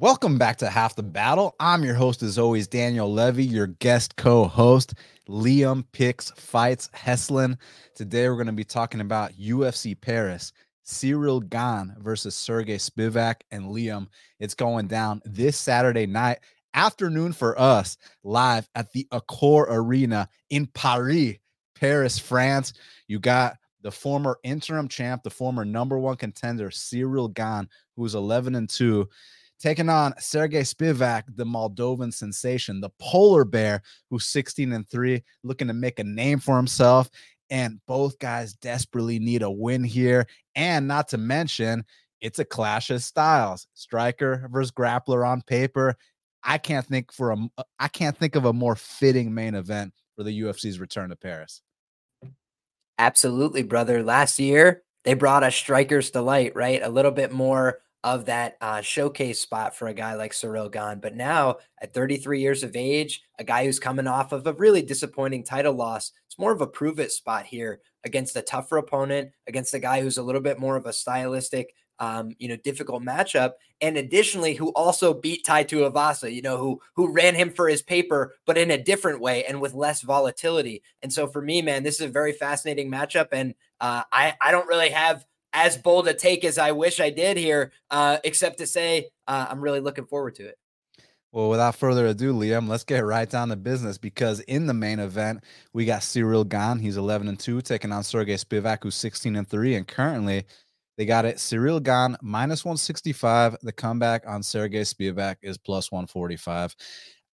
Welcome back to Half the Battle. I'm your host, as always, Daniel Levy, your guest co host, Liam Picks Fights Heslin. Today, we're going to be talking about UFC Paris, Cyril Gane versus Sergey Spivak. And Liam, it's going down this Saturday night, afternoon for us, live at the Accor Arena in Paris, Paris, France. You got the former interim champ, the former number one contender, Cyril Gane, who's 11 and 2 taking on Sergey Spivak, the Moldovan sensation, the polar bear, who's 16 and 3, looking to make a name for himself. And both guys desperately need a win here. And not to mention, it's a clash of styles. Striker versus grappler on paper. I can't think for a uh, can't think of a more fitting main event for the UFC's return to Paris. Absolutely, brother. Last year, they brought us strikers to light, right? A little bit more of that uh, showcase spot for a guy like Ciryl Gane. But now, at 33 years of age, a guy who's coming off of a really disappointing title loss, it's more of a prove it spot here against a tougher opponent, against a guy who's a little bit more of a stylistic, um, you know, difficult matchup, and additionally, who also beat Tai Tuivasa, you know, who who ran him for his paper, but in a different way and with less volatility. And so, for me, man, this is a very fascinating matchup, and uh, I I don't really have as bold a take as I wish I did here, uh, except to say uh, I'm really looking forward to it. Well, without further ado, Liam, let's get right down to business because in the main event, we got Cyril Gane. He's 11 and 2, taking on Sergey Spivak, who's 16 and 3. And currently, they got it Cyril Gane minus 165. The comeback on Sergey Spivak is plus 145.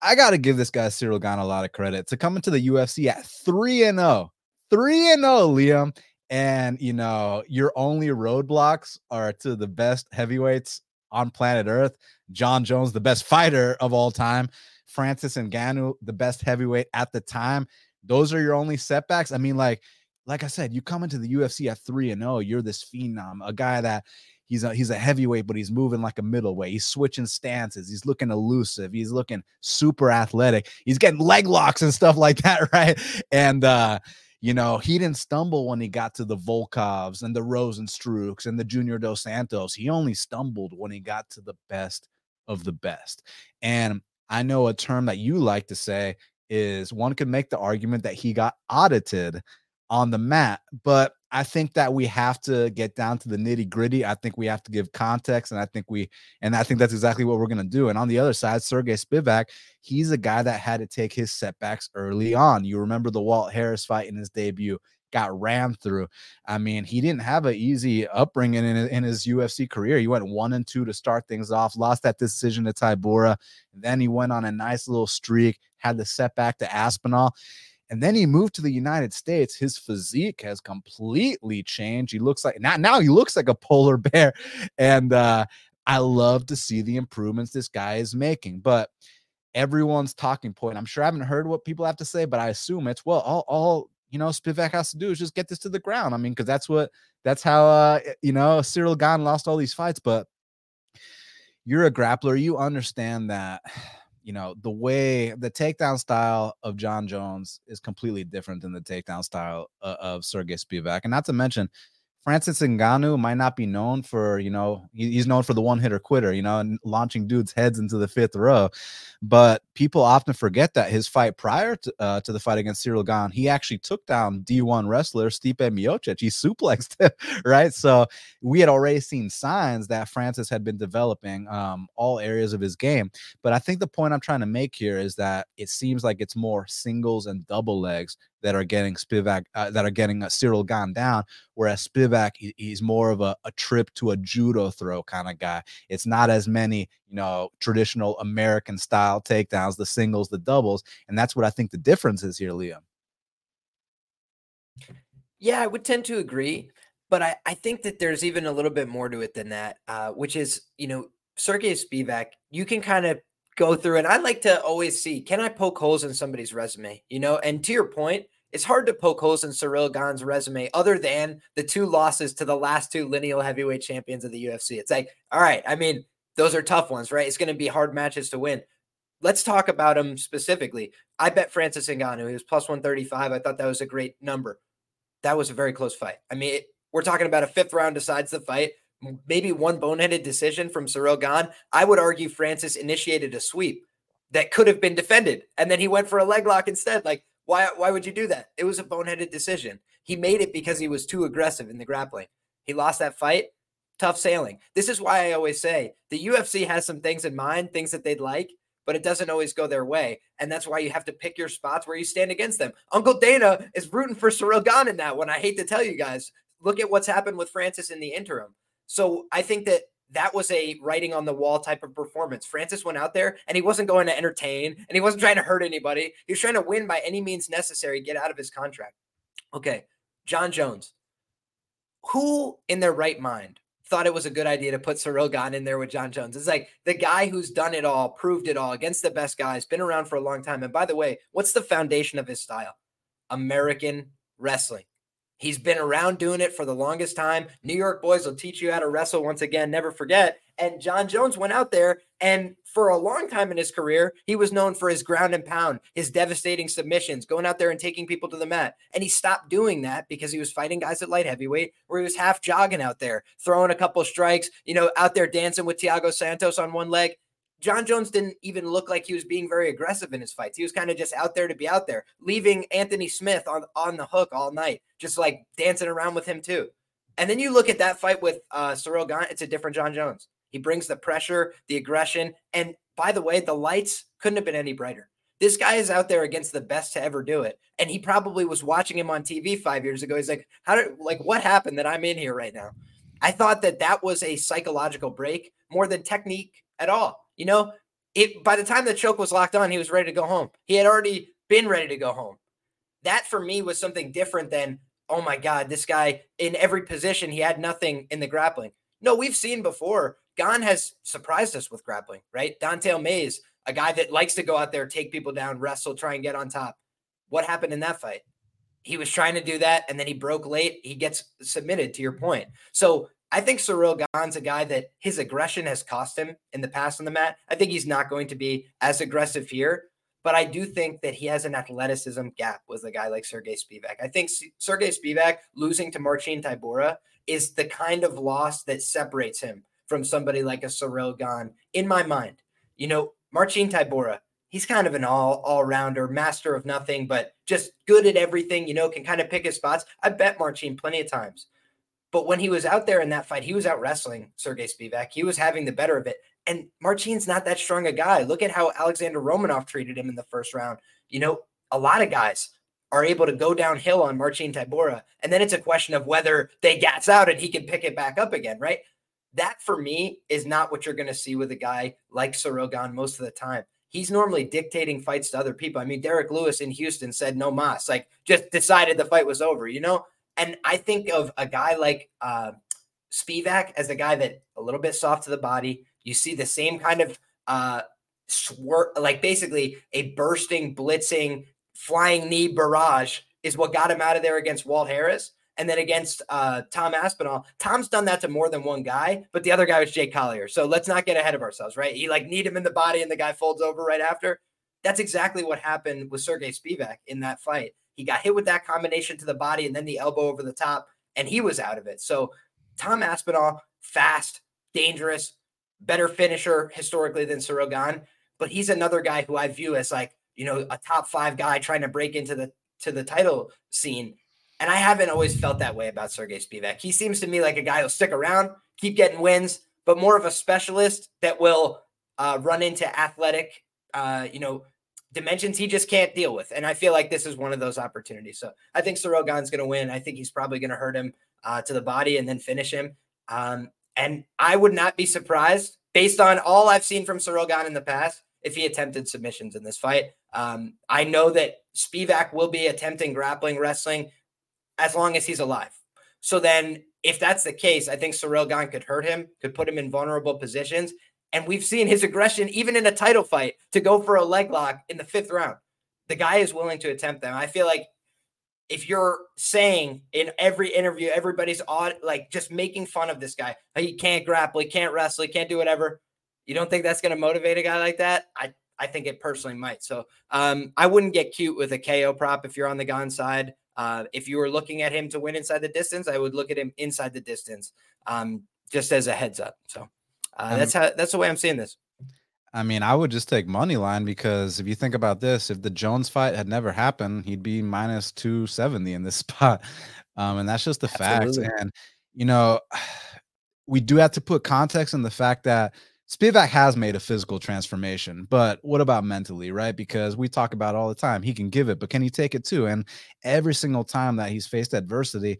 I got to give this guy Cyril Gane a lot of credit to come into the UFC at 3 and 0. 3 and 0, Liam and you know your only roadblocks are to the best heavyweights on planet earth jon jones the best fighter of all time francis and ngannou the best heavyweight at the time. Those are your only setbacks. I mean like like i said you come into the ufc at 3 and 0 you're this phenom a guy that he's a he's a heavyweight but he's moving like a middleweight. He's switching stances. He's looking elusive. He's looking super athletic. He's getting leg locks and stuff like that right? And uh you know, he didn't stumble when he got to the Volkovs and the Rozenstruiks and the Junior Dos Santos. He only stumbled when he got to the best of the best. And I know a term that you like to say is one could make the argument that he got audited on the mat. But I think that we have to get down to the nitty gritty. I think we have to give context, and I think we, and I think that's exactly what we're going to do. And on the other side, Sergey Spivak, he's a guy that had to take his setbacks early on. You remember the Walt Harris fight in his debut, got rammed through. I mean, he didn't have an easy upbringing in, in his UFC career. He went one and two to start things off, lost that decision to Tybura. Then he went on a nice little streak, had the setback to Aspinall and then he moved to the United States. His physique has completely changed. He looks like now, now he looks like a polar bear. And uh, I love to see the improvements this guy is making. But everyone's talking point, I'm sure I haven't heard what people have to say, but I assume it's well, all, all you know, Spivak has to do is just get this to the ground. I mean, because that's what that's how uh you know Cyril Gane lost all these fights, but you're a grappler, you understand that you know, the way the takedown style of Jon Jones is completely different than the takedown style of, of Sergey Spivak. And not to mention, Francis Ngannou might not be known for, you know, he's known for the one hitter quitter, you know, and launching dudes' heads into the fifth row. But people often forget that his fight prior to, uh, to the fight against Ciryl Gane, he actually took down D1 wrestler Stipe Miocic. He suplexed him, right? So we had already seen signs that Francis had been developing um, all areas of his game. But I think the point I'm trying to make here is that it seems like it's more singles and double legs that are getting Spivak uh, that are getting uh, Ciryl Gane down, whereas Spivak he, he's more of a, a trip to a judo throw kind of guy. It's not as many you know traditional American style takedowns, the singles, the doubles, and that's what I think the difference is here, Liam. Yeah, I would tend to agree, but I, I think that there's even a little bit more to it than that, uh, which is you know Sergey Spivak. You can kind of go through and I like to always see can I poke holes in somebody's resume, you know? And to your point, it's hard to poke holes in Ciryl Gane's resume other than the two losses to the last two lineal heavyweight champions of the UFC. It's like, all right, I mean, those are tough ones, right? It's going to be hard matches to win. Let's talk about him specifically. I bet Francis Ngannou, he was plus 135. I thought that was a great number. That was a very close fight. I mean, it, we're talking about a fifth round decides the fight. maybe one boneheaded decision from Ciryl Gane. I would argue Francis initiated a sweep that could have been defended, and then he went for a leg lock instead. Like, why? Why would you do that? It was a boneheaded decision. He made it because he was too aggressive in the grappling. He lost that fight. Tough sailing. This is why I always say the UFC has some things in mind, things that they'd like, but it doesn't always go their way. And that's why you have to pick your spots where you stand against them. Uncle Dana is rooting for Ciryl Gane in that one. I hate to tell you guys. Look at what's happened with Francis in the interim. So I think that that was a writing on the wall type of performance. Francis went out there and he wasn't going to entertain and he wasn't trying to hurt anybody. He was trying to win by any means necessary, get out of his contract. Okay, Jon Jones. Who in their right mind thought it was a good idea to put Gane in there with Jon Jones? It's like the guy who's done it all, proved it all against the best guys, been around for a long time. And by the way, what's the foundation of his style? American wrestling. He's been around doing it for the longest time. New York boys will teach you how to wrestle once again, never forget. And Jon Jones went out there, and for a long time in his career, he was known for his ground and pound, his devastating submissions, going out there and taking people to the mat. And he stopped doing that because he was fighting guys at light heavyweight, where he was half jogging out there, throwing a couple strikes, you know, out there dancing with Thiago Santos on one leg. Jon Jones didn't even look like he was being very aggressive in his fights. He was kind of just out there to be out there, leaving Anthony Smith on, on the hook all night, just like dancing around with him too. And then you look at that fight with uh, Ciryl Gane, it's a different Jon Jones. He brings the pressure, the aggression. And by the way, the lights couldn't have been any brighter. This guy is out there against the best to ever do it. And he probably was watching him on TV five years ago. He's like, how did, like, what happened that I'm in here right now? I thought that that was a psychological break more than technique at all. You know, it by the time the choke was locked on, he was ready to go home. He had already been ready to go home. That for me was something different than, oh my God, this guy in every position, he had nothing in the grappling. No, we've seen before. Gane has surprised us with grappling, right? Don'Tale Mayes, a guy that likes to go out there, take people down, wrestle, try and get on top. What happened in that fight? He was trying to do that and then he broke late. He gets submitted to your point. So I think Ciryl Gane's a guy that his aggression has cost him in the past on the mat. I think he's not going to be as aggressive here, but I do think that he has an athleticism gap with a guy like Sergey Spivak. I think Sergey Spivak losing to Marcin Tybura is the kind of loss that separates him from somebody like a Ciryl Gane in my mind. You know, Marcin Tybura, he's kind of an all all rounder, master of nothing, but just good at everything. You know, can kind of pick his spots. I bet Marcin plenty of times but when he was out there in that fight, he was out wrestling Sergey Spivak. He was having the better of it. And Marcin's not that strong a guy. Look at how Alexander Romanov treated him in the first round. You know, a lot of guys are able to go downhill on Marcin Tybura. And then it's a question of whether they gats out and he can pick it back up again, right? That for me is not what you're going to see with a guy like Gane most of the time. He's normally dictating fights to other people. I mean, Derrick Lewis in Houston said no mas, like just decided the fight was over, you know? And I think of a guy like uh, Spivak as a guy that a little bit soft to the body. You see the same kind of uh, like basically a bursting, blitzing, flying knee barrage is what got him out of there against Walt Harris. And then against uh, Tom Aspinall, Tom's done that to more than one guy, but the other guy was Jake Collier. So let's not get ahead of ourselves, right? He like need him in the body and the guy folds over right after. That's exactly what happened with Sergey Spivak in that fight. He got hit with that combination to the body and then the elbow over the top, and he was out of it. So Tom Aspinall, fast, dangerous, better finisher historically than Gane, but he's another guy who I view as like you know a top five guy trying to break into the to the title scene. And I haven't always felt that way about Sergey Spivak. He seems to me like a guy who'll stick around, keep getting wins, but more of a specialist that will uh, run into athletic, uh, you know, dimensions he just can't deal with. And I feel like this is one of those opportunities. So I think Ciryl Gane's going to win. I think he's probably going to hurt him uh, to the body and then finish him. Um, and I would not be surprised based on all I've seen from Gane in the past if he attempted submissions in this fight. Um, I know that Spivak will be attempting grappling wrestling as long as he's alive. So then, if that's the case, I think Gane could hurt him, could put him in vulnerable positions, and we've seen his aggression even in a title fight to go for a leg lock in the fifth round. The guy is willing to attempt them. I feel like if you're saying in every interview, everybody's odd, like just making fun of this guy, he can't grapple, he can't wrestle, he can't do whatever. You don't think that's going to motivate a guy like that? I I think it personally might. So um, I wouldn't get cute with a KO prop if you're on the Gane side. Uh, if you were looking at him to win inside the distance, I would look at him inside the distance. Um, just as a heads up. So uh, that's how that's the way I'm seeing this. I mean, I would just take money line because if you think about this, if the Jones fight had never happened, he'd be minus 270 in this spot. Um, and that's just the Absolutely. fact. And, you know, we do have to put context in the fact that Spivak has made a physical transformation, but what about mentally, right? Because we talk about all the time. He can give it, but can he take it too? And every single time that he's faced adversity,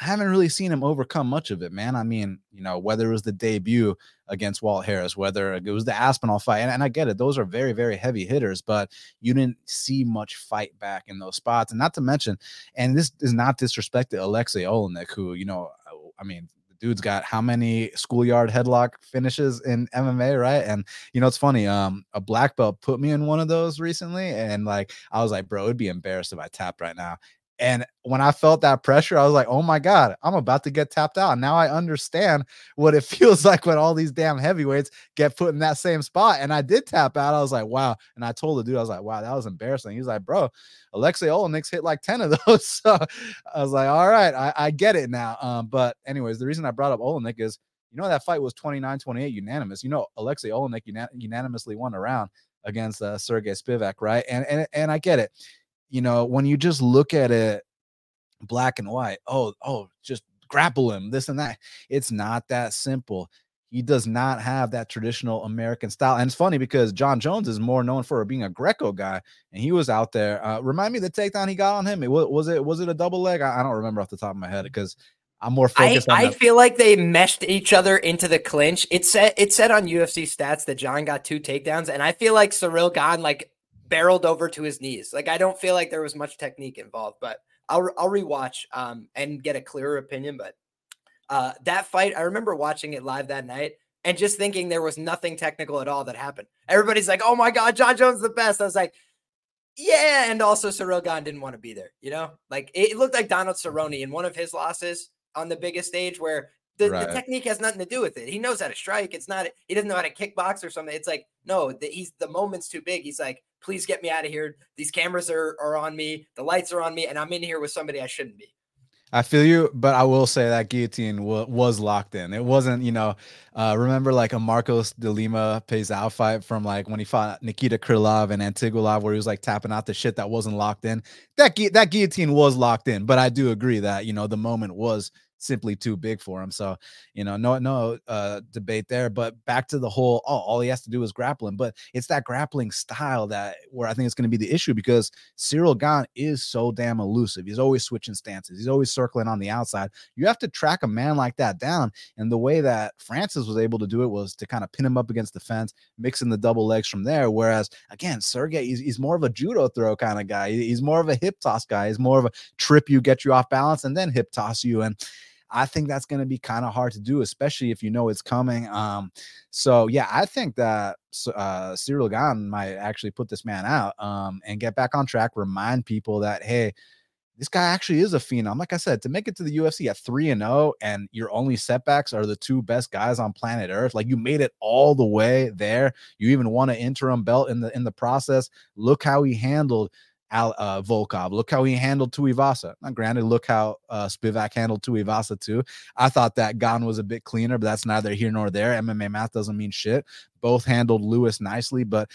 I haven't really seen him overcome much of it, man. I mean, you know, whether it was the debut against Walt Harris, whether it was the Aspinall fight, and, and, I get it, those are very, very heavy hitters, but you didn't see much fight back in those spots. And not to mention, and this is not disrespect to Alexei Oleinik, who, you know, I mean, dude's got how many schoolyard headlock finishes in MMA, right? And you know, it's funny. Um, a black belt put me in one of those recently, and like I was like, bro, it'd be embarrassed if I tapped right now. And when I felt that pressure, I was like, oh my God, I'm about to get tapped out. Now I understand what it feels like when all these damn heavyweights get put in that same spot. And I did tap out. I was like, wow. And I told the dude, I was like, wow, that was embarrassing. He's like, bro, Alexei Oleinik's hit like 10 of those. So I was like, all right, I, I get it now. Um, but anyways, the reason I brought up Oleinik is, you know, that fight was 29 28 unanimous. You know, Alexei unan- unanimously won a round against uh, Sergey Spivak, right? And, and, and I get it you know, when you just look at it black and white, oh, oh, just grapple him, this and that. It's not that simple. He does not have that traditional American style. And it's funny because Jon Jones is more known for being a Greco guy, and he was out there. Uh, remind me the takedown he got on him. It was, was it was it a double leg? I, I don't remember off the top of my head because I'm more focused. I, I feel like they meshed each other into the clinch. It said it said on UFC stats that Jon got two takedowns, and I feel like Ciryl Gane like barreled over to his knees. Like I don't feel like there was much technique involved, but I'll I'll rewatch um and get a clearer opinion. But uh that fight, I remember watching it live that night and just thinking there was nothing technical at all that happened. Everybody's like, "Oh my god, Jon Jones the best." I was like, "Yeah," and also Gane didn't want to be there. You know, like it looked like Donald Cerrone in one of his losses on the biggest stage where the, right. the, technique has nothing to do with it. He knows how to strike. It's not. He doesn't know how to kickbox or something. It's like no, the, he's the moment's too big. He's like, please get me out of here. These cameras are are on me. The lights are on me, and I'm in here with somebody I shouldn't be. I feel you, but I will say that guillotine w- was locked in. It wasn't, you know, uh, remember like a Marcos de Lima Pessoa fight from like when he fought Nikita Krylov and Antigulov, where he was like tapping out the shit that wasn't locked in. That gu- that guillotine was locked in, but I do agree that you know the moment was simply too big for him. So, you know, no, no uh, debate there. But back to the whole, oh, all he has to do is grappling. But it's that grappling style that where I think it's going to be the issue because Cyril Gane is so damn elusive. He's always switching stances. He's always circling on the outside. You have to track a man like that down. And the way that Francis was able to do it was to kind of pin him up against the fence, mixing the double legs from there. Whereas again, Sergey, he's, he's more of a judo throw kind of guy. He's more of a hip toss guy. He's more of a trip you, get you off balance, and then hip toss you. And I think that's going to be kind of hard to do, especially if you know it's coming. Um, so yeah, I think that uh, Ciryl Gane might actually put this man out um, and get back on track. Remind people that hey, this guy actually is a phenom. Like I said, to make it to the UFC at three and 0 and your only setbacks are the two best guys on planet Earth. Like you made it all the way there. You even won an interim belt in the in the process. Look how he handled Al, uh, Volkov. Look how he handled Tuivasa. Now, granted, look how uh, Spivak handled Tuivasa too. I thought that Gane was a bit cleaner, but that's neither here nor there. MMA math doesn't mean shit. Both handled Lewis nicely, but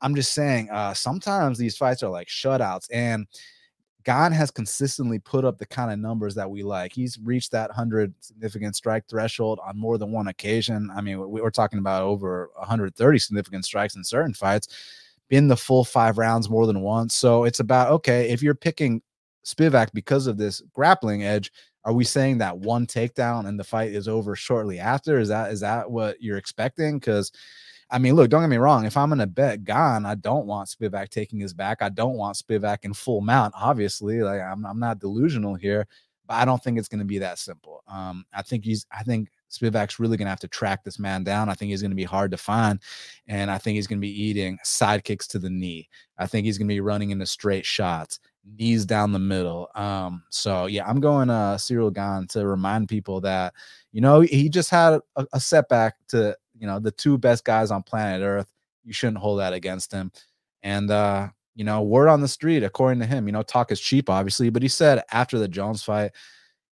I'm just saying uh, sometimes these fights are like shutouts, and Gane has consistently put up the kind of numbers that we like. He's reached that 100 significant strike threshold on more than one occasion. I mean, we, we're talking about over 130 significant strikes in certain fights been the full five rounds more than once. So it's about okay, if you're picking Spivak because of this grappling edge, are we saying that one takedown and the fight is over shortly after? Is that is that what you're expecting? Because I mean, look, don't get me wrong. If I'm gonna bet Gane, I don't want Spivak taking his back. I don't want Spivak in full mount. Obviously, like I'm, I'm not delusional here, but I don't think it's gonna be that simple. Um, I think he's. I think Spivak's really going to have to track this man down. I think he's going to be hard to find. And I think he's going to be eating side kicks to the knee. I think he's going to be running into straight shots, knees down the middle. Um, so yeah, I'm going uh Ciryl Gane to remind people that, you know, he just had a, a setback to, you know, the two best guys on planet Earth. You shouldn't hold that against him. And uh, you know, word on the street, according to him, you know, talk is cheap, obviously, but he said after the Jones fight,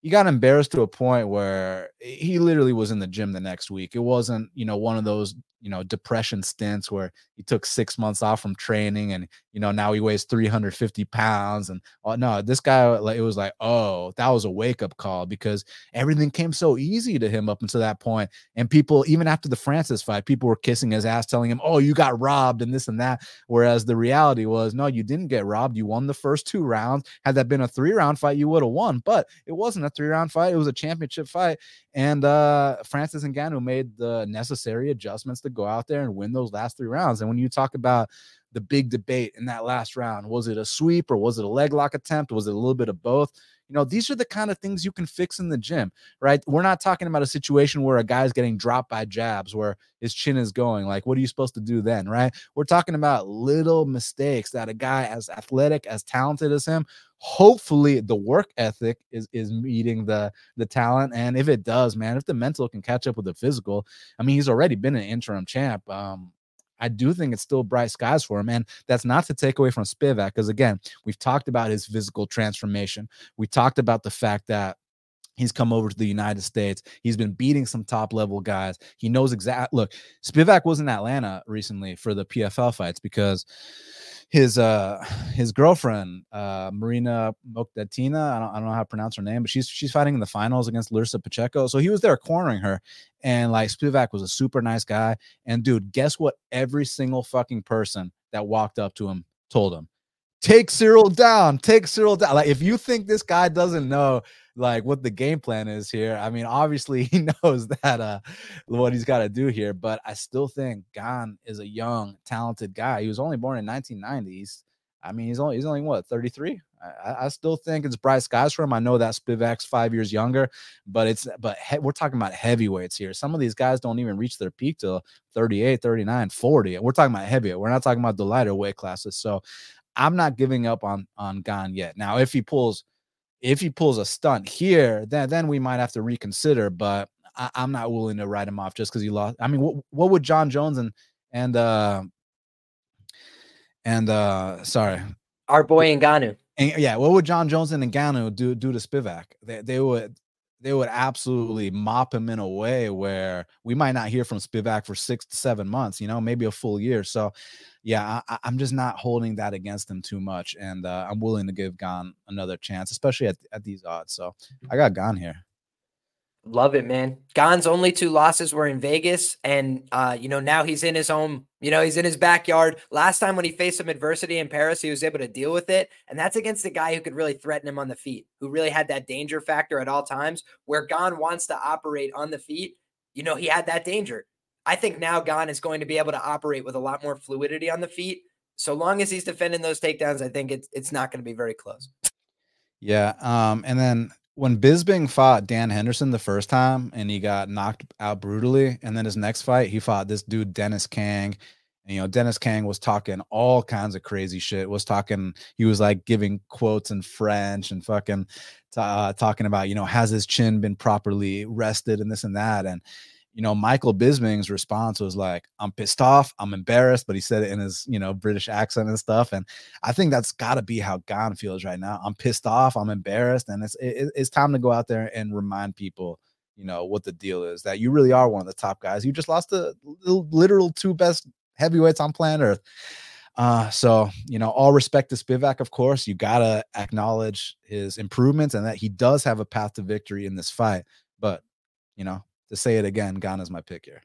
he got embarrassed to a point where eh, he literally was in the gym the next week. It wasn't, you know, one of those, you know, depression stints where he took six months off from training and, you know, now he weighs 350 pounds. And oh, no, this guy, like, it was like, oh, that was a wake up call because everything came so easy to him up until that point. And people, even after the Francis fight, people were kissing his ass, telling him, oh, you got robbed and this and that. Whereas the reality was, no, you didn't get robbed. You won the first two rounds. Had that been a three round fight, you would have won, but it wasn't a three round fight. It was a championship fight. And uh, Francis and Ngannou made the necessary adjustments to go out there and win those last three rounds. And when you talk about the big debate in that last round, was it a sweep or was it a leg lock attempt? Was it a little bit of both? You know, these are the kind of things you can fix in the gym, right? We're not talking about a situation where a guy's getting dropped by jabs, where his chin is going. Like, what are you supposed to do then, right? We're talking about little mistakes that a guy as athletic, as talented as him, hopefully the work ethic is is meeting the the talent. And if it does, man, if the mental can catch up with the physical, I mean, he's already been an interim champ. Um, I do think it's still bright skies for him. And that's not to take away from Spivak, because again, we've talked about his physical transformation. We talked about the fact that He's come over to the United States. He's been beating some top level guys. He knows exact. Look, Spivak was in Atlanta recently for the PFL fights because his uh his girlfriend uh Marina Mokdatina, I don't, I don't know how to pronounce her name, but she's she's fighting in the finals against Larissa Pacheco. So he was there cornering her, and like Spivak was a super nice guy. And dude, guess what? Every single fucking person that walked up to him told him, "Take Cyril down, take Cyril down." Like if you think this guy doesn't know like what the game plan is here. I mean, obviously he knows that uh what he's got to do here, but I still think Gane is a young, talented guy. He was only born in 1990s. I mean, he's only he's only what 33. I, I still think it's for him. I know that Spivak's five years younger, but it's but he, we're talking about heavyweights here. Some of these guys don't even reach their peak till 38, 39, 40. We're talking about heavyweight. We're not talking about the lighter weight classes. So I'm not giving up on on Gane yet. Now, if he pulls if he pulls a stunt here, then then we might have to reconsider. But I, am not willing to write him off just because he lost. I mean, what, what would Jon Jones and and uh and uh sorry, our boy Ngannou. And, yeah, what would Jon Jones and Ngannou do do to Spivak? They they would they would absolutely mop him in a way where we might not hear from Spivak for six to seven months, you know, maybe a full year. So yeah, I, am just not holding that against him too much, and uh, I'm willing to give Gane another chance, especially at, at these odds. So I got Gane here. Love it, man. Gane's only two losses were in Vegas, and uh, you know now he's in his home. You know he's in his backyard. Last time when he faced some adversity in Paris, he was able to deal with it, and that's against a guy who could really threaten him on the feet, who really had that danger factor at all times. Where Gane wants to operate on the feet, you know he had that danger. I think now Gane is going to be able to operate with a lot more fluidity on the feet. So long as he's defending those takedowns, I think it's it's not going to be very close. Yeah. Um, and then when Bisping fought Dan Henderson the first time and he got knocked out brutally, and then his next fight, he fought this dude, Dennis Kang. And, you know, Dennis Kang was talking all kinds of crazy shit. Was talking, he was like giving quotes in French and fucking uh, talking about, you know, has his chin been properly rested and this and that. And you know, Michael Bisping's response was like, I'm pissed off, I'm embarrassed, but he said it in his, you know, British accent and stuff. And I think that's got to be how Gane feels right now. I'm pissed off, I'm embarrassed, and it's it, it's time to go out there and remind people, you know, what the deal is that you really are one of the top guys. You just lost the literal two best heavyweights on planet Earth. Uh, so you know, all respect to Spivak, of course. You gotta acknowledge his improvements and that he does have a path to victory in this fight. But you know, to say it again, Gane's my pick here.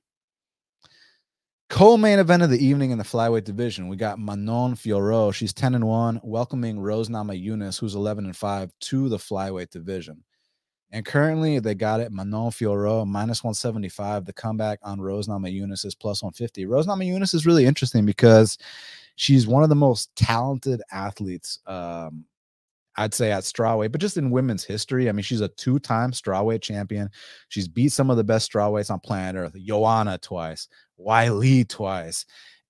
Co-main event of the evening in the flyweight division, we got Manon Fiorot. She's 10 and 1, welcoming Rose Nama Namajunas, who's 11 and 5, to the flyweight division. And currently they got it Manon Fiorot minus 175. The comeback on Rose Nama Namajunas is plus 150. Rose Nama Namajunas is really interesting because she's one of the most talented athletes um, I'd say at strawweight, but just in women's history. I mean, she's a two-time strawweight champion. She's beat some of the best strawweights on planet Earth. Joanna twice, Weili twice,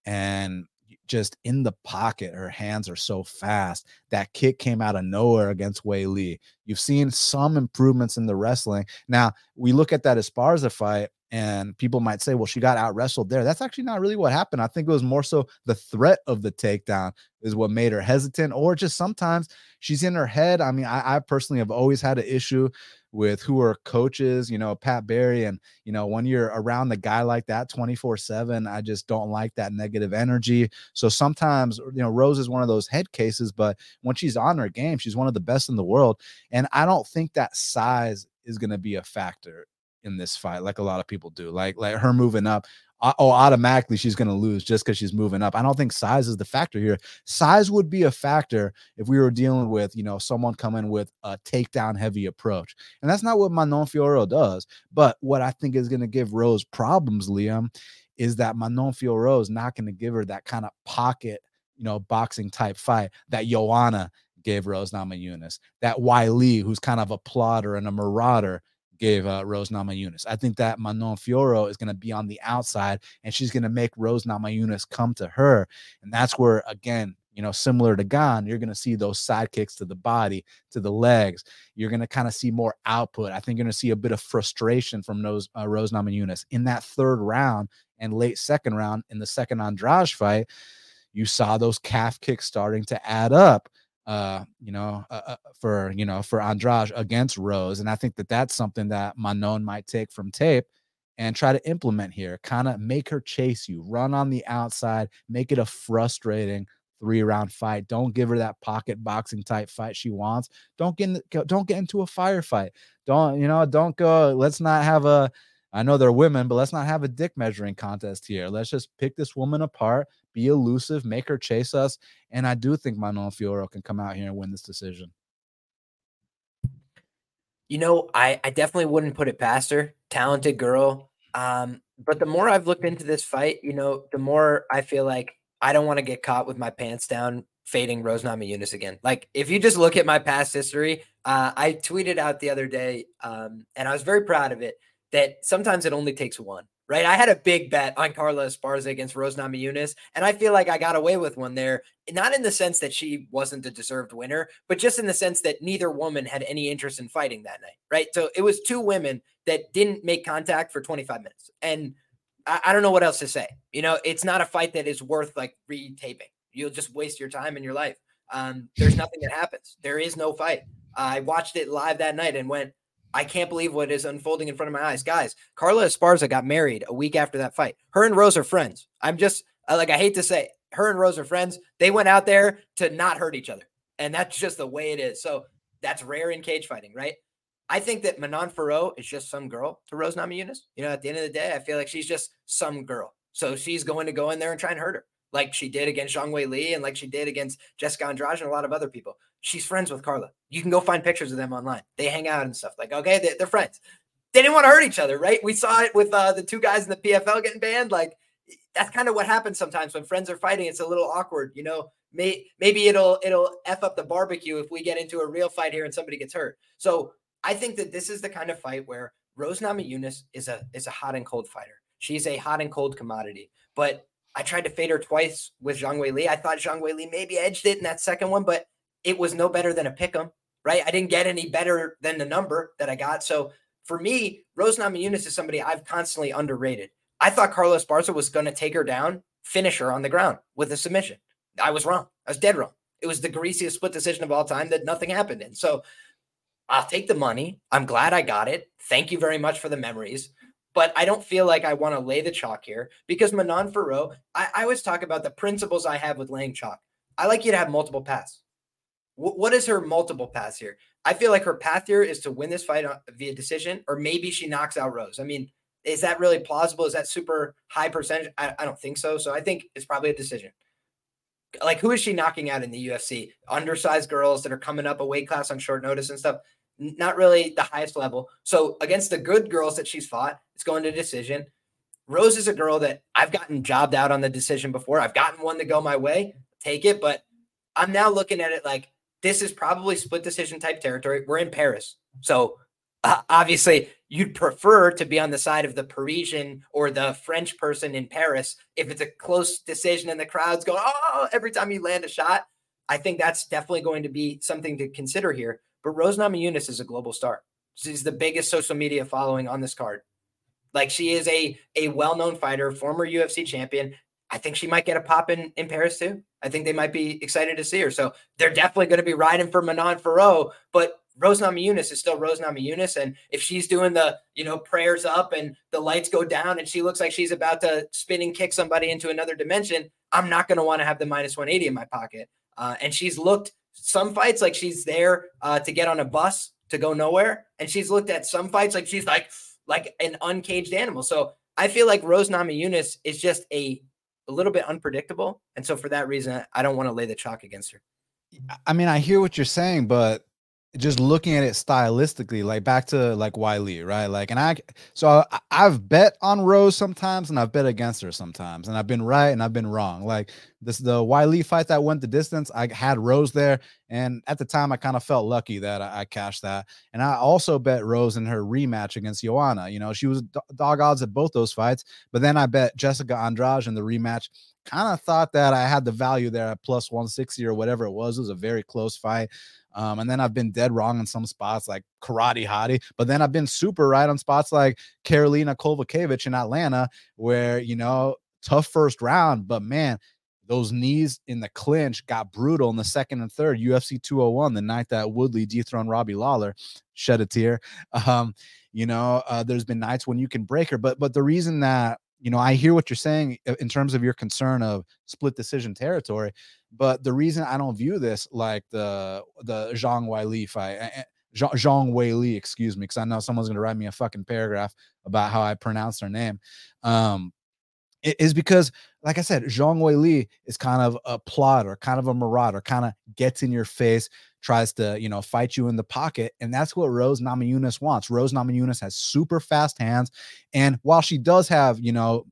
and just in the pocket. Her hands are so fast. That kick came out of nowhere against Weili. You've seen some improvements in the wrestling. Now we look at that Esparza fight, And people might say, well, she got out wrestled there. That's actually not really what happened. I think it was more so the threat of the takedown is what made her hesitant, or just sometimes she's in her head. I mean, I, I personally have always had an issue with who are coaches, you know, Pat Barry. And, you know, when you're around the guy like that 24 7, I just don't like that negative energy. So sometimes, you know, Rose is one of those head cases, but when she's on her game, she's one of the best in the world. And I don't think that size is going to be a factor in this fight, like a lot of people do. Like like her moving up, oh, automatically she's going to lose just because she's moving up. I don't think size is the factor here. Size would be a factor if we were dealing with, you know, someone coming with a takedown heavy approach. And that's not what Manon Fiorot does. But what I think is going to give Rose problems, Liam, is that Manon Fiorot is not going to give her that kind of pocket, you know, boxing type fight that Joanna gave Rose Namajunas, that Weili, who's kind of a plotter and a marauder, gave uh, Rose Namajunas. I think that Manon Fiorot is going to be on the outside and she's going to make Rose Namajunas come to her. And that's where, again, you know, similar to Gane, you're going to see those side kicks to the body, to the legs. You're going to kind of see more output. I think you're going to see a bit of frustration from those uh, Rose Namajunas in that third round and late second round in the second Andrade fight. You saw those calf kicks starting to add up uh, you know, uh, uh, for you know, for Andrade against Rose, and I think that that's something that Manon might take from tape and try to implement here. Kind of make her chase you, run on the outside, make it a frustrating three round fight. Don't give her that pocket boxing type fight she wants. Don't get in, don't get into a firefight. Don't you know? Don't go. Let's not have a. I know they're women, but let's not have a dick measuring contest here. Let's just pick this woman apart, be elusive, make her chase us. And I do think Manon Fiorot can come out here and win this decision. You know, I, I definitely wouldn't put it past her. Talented girl. Um, but the more I've looked into this fight, you know, the more I feel like I don't want to get caught with my pants down fading Rose Namajunas again. Like if you just look at my past history, uh, I tweeted out the other day, um, and I was very proud of it, that sometimes it only takes one right? I had a big bet on Carla Esparza against Rose Namajunas, and I feel like I got away with one there. Not in the sense that she wasn't a deserved winner, but just in the sense that neither woman had any interest in fighting that night, right? So it was two women that didn't make contact for 25 minutes. And I, I don't know what else to say. You know, it's not a fight that is worth like retaping. You'll just waste your time and your life. Um, there's nothing that happens. There is no fight. I watched it live that night and went, I can't believe what is unfolding in front of my eyes. Guys, Carla Esparza got married a week after that fight. Her and Rose are friends. I'm just uh, like, I hate to say, her and Rose are friends. They went out there to not hurt each other. And that's just the way it is. So that's rare in cage fighting, right? I think that Manon Fiorot is just some girl to Rose Namajunas. You know, at the end of the day, I feel like she's just some girl. So she's going to go in there and try and hurt her, like she did against Zhang Wei Li and like she did against Jessica Andrade and a lot of other people she's friends with Carla. You can go find pictures of them online. They hang out and stuff. Like, okay, they, are friends. They didn't want to hurt each other, right? We saw it with uh, the two guys in the PFL getting banned. Like, that's kind of what happens sometimes when friends are fighting. It's a little awkward, you know. May, maybe it'll it'll f up the barbecue if we get into a real fight here and somebody gets hurt. So I think that this is the kind of fight where Rose Namajunas is a is a hot and cold fighter. She's a hot and cold commodity. But I tried to fade her twice with Zhang Wei Li. I thought Zhang Wei Li maybe edged it in that second one, but it was no better than a pick 'em, right? I didn't get any better than the number that I got. So for me, Rose Namajunas is somebody I've constantly underrated. I thought Carla Esparza was going to take her down, finish her on the ground with a submission. I was wrong. I was dead wrong. It was the greasiest split decision of all time that nothing happened in. So I'll take the money. I'm glad I got it. Thank you very much for the memories. But I don't feel like I want to lay the chalk here because Manon Fiorot, I, I always talk about the principles I have with laying chalk. I like you to have multiple paths what is her multiple paths here? I feel like her path here is to win this fight uh, via decision, or maybe she knocks out Rose. I mean, is that really plausible? Is that super high percentage? I, I don't think so. So I think it's probably a decision. Like, who is she knocking out in the UFC? Undersized girls that are coming up a weight class on short notice and stuff. Not really the highest level. So against the good girls that she's fought, it's going to decision. Rose is a girl that I've gotten jobbed out on the decision before. I've gotten one to go my way, take it. But I'm now looking at it like this is probably split decision type territory. We're in Paris. So uh, obviously, you'd prefer to be on the side of the Parisian or the French person in Paris if it's a close decision and the crowd's going, oh, every time you land a shot. I think that's definitely going to be something to consider here. But Rose Namajunas is a global star. She's the biggest social media following on this card. Like she is a a well-known fighter, former UFC champion. I think she might get a pop in in Paris too. I think they might be excited to see her. So they're definitely going to be riding for Manon Fiorot, but Rose Namajunas is still Rose Namajunas. And if she's doing the, you know, prayers up and the lights go down and she looks like she's about to spin and kick somebody into another dimension, I'm not going to want to have the minus 180 in my pocket. Uh, and she's looked some fights like she's there uh, to get on a bus to go nowhere. And she's looked at some fights like she's like, like an uncaged animal. So I feel like Rose Namajunas is just a, a little bit unpredictable. And so for that reason, I don't want to lay the chalk against her. I mean, I hear what you're saying, but just looking at it stylistically, like back to like Weili, right? Like, and I, so I, I've bet on Rose sometimes, and I've bet against her sometimes, and I've been right and I've been wrong. Like this, the Weili fight that went the distance, I had Rose there, and at the time, I kind of felt lucky that I, I, cashed that. And I also bet Rose in her rematch against Joanna. You know, she was dog odds at both those fights, but then I bet Jessica Andrade in the rematch. Kind of thought that I had the value there at plus 160 or whatever it was. It was a very close fight. Um, and then I've been dead wrong in some spots like Karate Hottie, but then I've been super right on spots like Karolina Kowalkiewicz in Atlanta, where you know tough first round, but man, those knees in the clinch got brutal in the second and third. UFC 201, the night that Woodley dethroned Robbie Lawler, shed a tear. Um, you know, uh, there's been nights when you can break her, but but the reason that you know, I hear what you're saying uh, in terms of your concern of split decision territory, but the reason I don't view this like the the Zhang Wei Li fight, Zhang, Zhang Weili, excuse me, because I know someone's gonna write me a fucking paragraph about how I pronounce her name. Um, is because, like I said, Zhang Wei Li is kind of a plotter, kind of a marauder, kind of gets in your face, tries to, you know, fight you in the pocket. And that's what Rose Namajunas wants. Rose Namajunas has super fast hands. And while she does have, you know,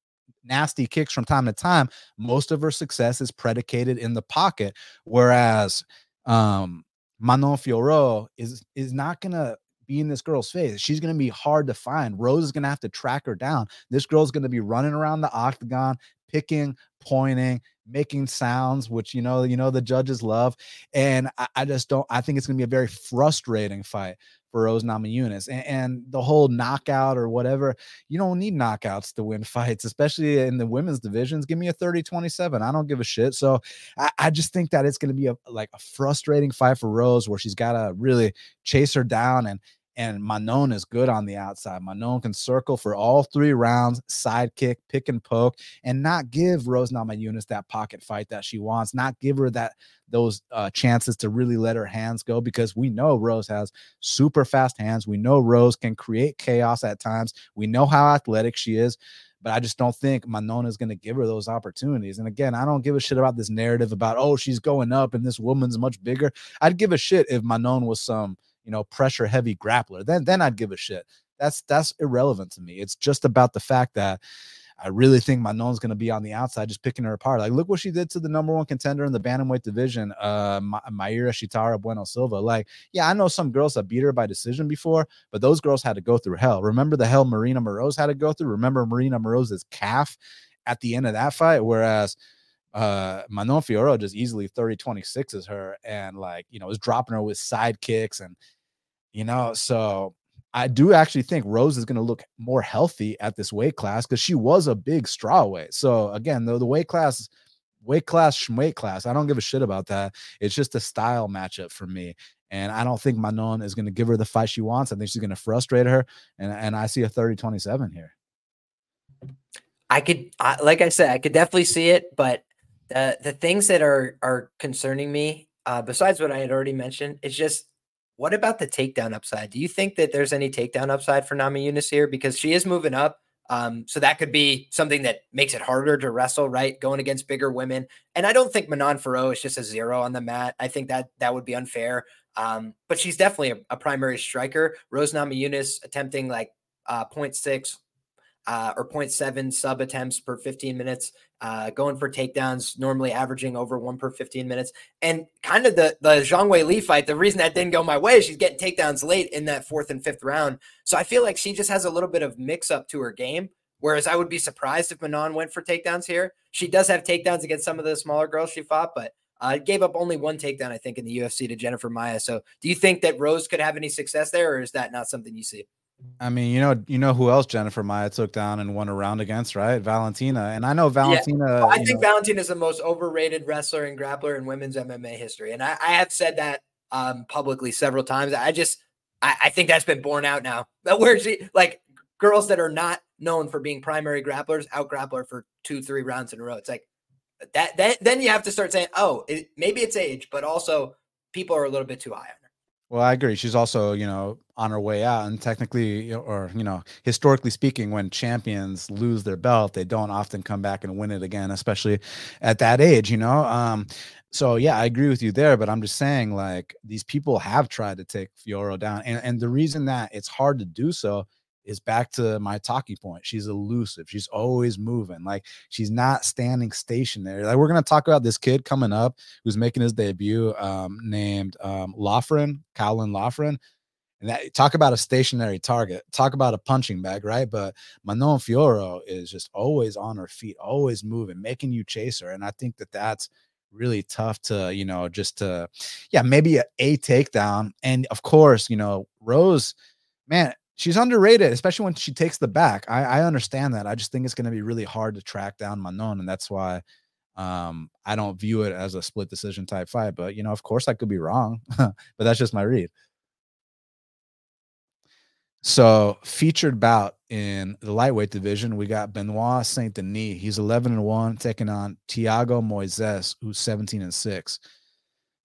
nasty kicks from time to time, most of her success is predicated in the pocket. Whereas um Manon Fiorot is is not gonna be in this girl's face. She's going to be hard to find. Rose is going to have to track her down. This girl's going to be running around the octagon, picking, pointing, making sounds, which you know, you know, the judges love. And I, I just don't. I think it's going to be a very frustrating fight Rose Namajunas. And, and the whole knockout or whatever, you don't need knockouts to win fights, especially in the women's divisions. Give me a 30-27. I don't give a shit. So I, I just think that it's going to be a like a frustrating fight for Rose where she's got to really chase her down and and Manon is good on the outside. Manon can circle for all three rounds, sidekick, pick and poke, and not give Rose Namajunas that pocket fight that she wants, not give her that those uh, chances to really let her hands go because we know Rose has super fast hands. We know Rose can create chaos at times. We know how athletic she is but I just don't think Manon is going to give her those opportunities. And again, I don't give a shit about this narrative about, oh, she's going up and this woman's much bigger. I'd give a shit if Manon was some you know, pressure heavy grappler, then then I'd give a shit. That's that's irrelevant to me. It's just about the fact that I really think Manon's going to be on the outside, just picking her apart. Like, look what she did to the number one contender in the bantamweight division, uh, Ma- Mayra Sheetara Bueno Silva. Like, yeah, I know some girls that beat her by decision before, but those girls had to go through hell. Remember the hell Marina Moroz had to go through? Remember Marina Moroz's calf at the end of that fight? Whereas uh Manon Fiorot just easily 30 26 is her and like you know was dropping her with side kicks and you know, so I do actually think Rose is going to look more healthy at this weight class because she was a big straw weight. So again, though the weight class, weight class, weight class, I don't give a shit about that. It's just a style matchup for me. And I don't think Manon is going to give her the fight she wants. I think she's going to frustrate her. And, and I see a 30 27 here. I could, I, like I said, I could definitely see it. But the, the things that are, are concerning me, uh, besides what I had already mentioned, is just what about the takedown upside? Do you think that there's any takedown upside for Namajunas here? Because she is moving up. Um, so that could be something that makes it harder to wrestle, right? Going against bigger women. And I don't think Manon Fiorot is just a zero on the mat. I think that that would be unfair. Um, but she's definitely a, a primary striker. Rose Namajunas attempting like uh, 0.6 uh, or 0.7 sub attempts per 15 minutes, uh, going for takedowns, normally averaging over one per 15 minutes. And kind of the the Zhang Wei Li fight, the reason that didn't go my way is she's getting takedowns late in that fourth and fifth round. So I feel like she just has a little bit of mix up to her game. Whereas I would be surprised if Manon went for takedowns here. She does have takedowns against some of the smaller girls she fought, but uh, gave up only one takedown, I think, in the UFC to Jennifer Maia. So do you think that Rose could have any success there, or is that not something you see? I mean, you know, you know who else Jennifer Maia took down and won a round against, right? Valentina. And I know Valentina. Yeah. Well, I think know, Valentina is the most overrated wrestler and grappler in women's MMA history. And I, I have said that um, publicly several times. I just, I, I think that's been borne out now. That where she, like, girls that are not known for being primary grapplers out grappler for two, three rounds in a row. It's like that. That then you have to start saying, oh, it, maybe it's age, but also people are a little bit too high on. Well, I agree. She's also, you know, on her way out, and technically, or you know, historically speaking, when champions lose their belt, they don't often come back and win it again, especially at that age. You know, um, so yeah, I agree with you there. But I'm just saying, like, these people have tried to take Fiorot down, and and the reason that it's hard to do so is back to my talking point. She's elusive. She's always moving. Like she's not standing stationary. Like we're gonna talk about this kid coming up who's making his debut, um, named um Loughran, Colin Loughran. And that talk about a stationary target, talk about a punching bag, right? But Manon Fiorot is just always on her feet, always moving, making you chase her. And I think that that's really tough to, you know, just to, yeah, maybe a, a takedown. And of course, you know, Rose, man, she's underrated, especially when she takes the back. I, I understand that. I just think it's going to be really hard to track down Manon, and that's why um, I don't view it as a split decision type fight. But you know, of course, I could be wrong, but that's just my read. So, featured bout in the lightweight division, we got Benoit Saint Denis. He's 11 and 1, taking on Thiago Moises, who's 17 and 6.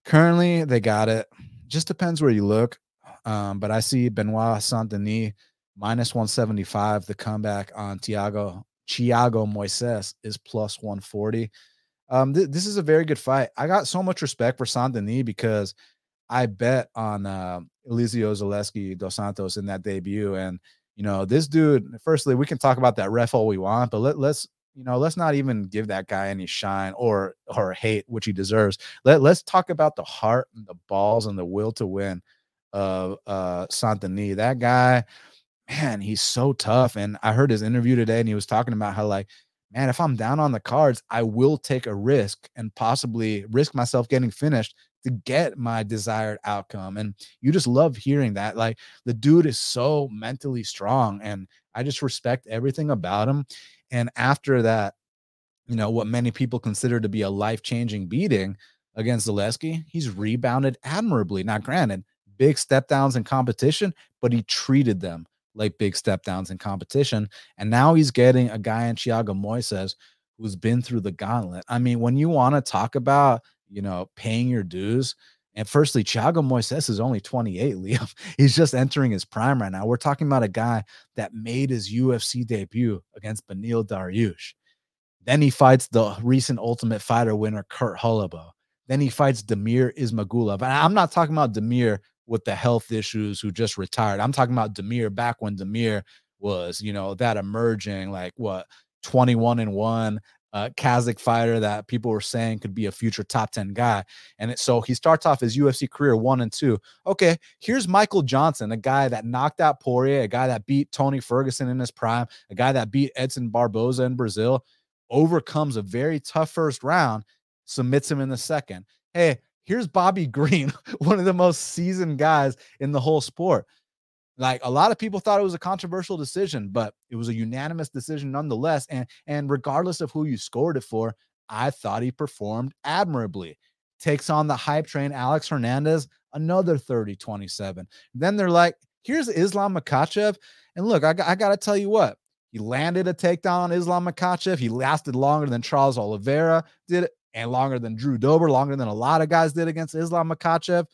Currently, they got it. Just depends where you look. Um, but I see Benoit Saint Denis minus 175. The comeback on Tiago Thiago Moises is plus 140. Um, th- this is a very good fight. I got so much respect for Saint Denis because I bet on uh, Zaleski dos Santos in that debut. And, you know, this dude, firstly, we can talk about that ref all we want, but let, let's, you know, let's not even give that guy any shine or or hate, which he deserves. Let, let's talk about the heart and the balls and the will to win of uh Saint. That guy, man, he's so tough. And I heard his interview today, and he was talking about how like, man, if I'm down on the cards, I will take a risk and possibly risk myself getting finished to get my desired outcome. And you just love hearing that. Like the dude is so mentally strong, and I just respect everything about him. And after that, you know, what many people consider to be a life changing beating against Zaleski, he's rebounded admirably. Now, granted, big step downs in competition, but he treated them like big step downs in competition. And now he's getting a guy in Thiago Moises who's been through the gauntlet. I mean, when you want to talk about, you know, paying your dues, and firstly, Thiago Moises is only 28, Leo. He's just entering his prime right now. We're talking about a guy that made his UFC debut against Beneil Dariush. Then he fights the recent Ultimate Fighter winner, Kurt Holobaugh. Then he fights Damir Ismagulov. And I'm not talking about Damir with the health issues who just retired. I'm talking about Damir back when Damir was, you know, that emerging like what 21 and 1 uh, Kazakh fighter that people were saying could be a future top 10 guy. And it, so he starts off his UFC career one and two. Okay, here's Michael Johnson, a guy that knocked out Poirier, a guy that beat Tony Ferguson in his prime, a guy that beat Edson Barboza in Brazil, overcomes a very tough first round, submits him in the second. Hey, here's Bobby Green, one of the most seasoned guys in the whole sport. Like a lot of people thought it was a controversial decision, but it was a unanimous decision nonetheless. And and regardless of who you scored it for, I thought he performed admirably. Takes on the hype train Alex Hernandez, another 30-27. Then they're like, here's Islam Makhachev. And look, I, I got to tell you what, he landed a takedown on Islam Makhachev. He lasted longer than Charles Oliveira did and longer than Drew Dober, longer than a lot of guys did against Islam Makhachev.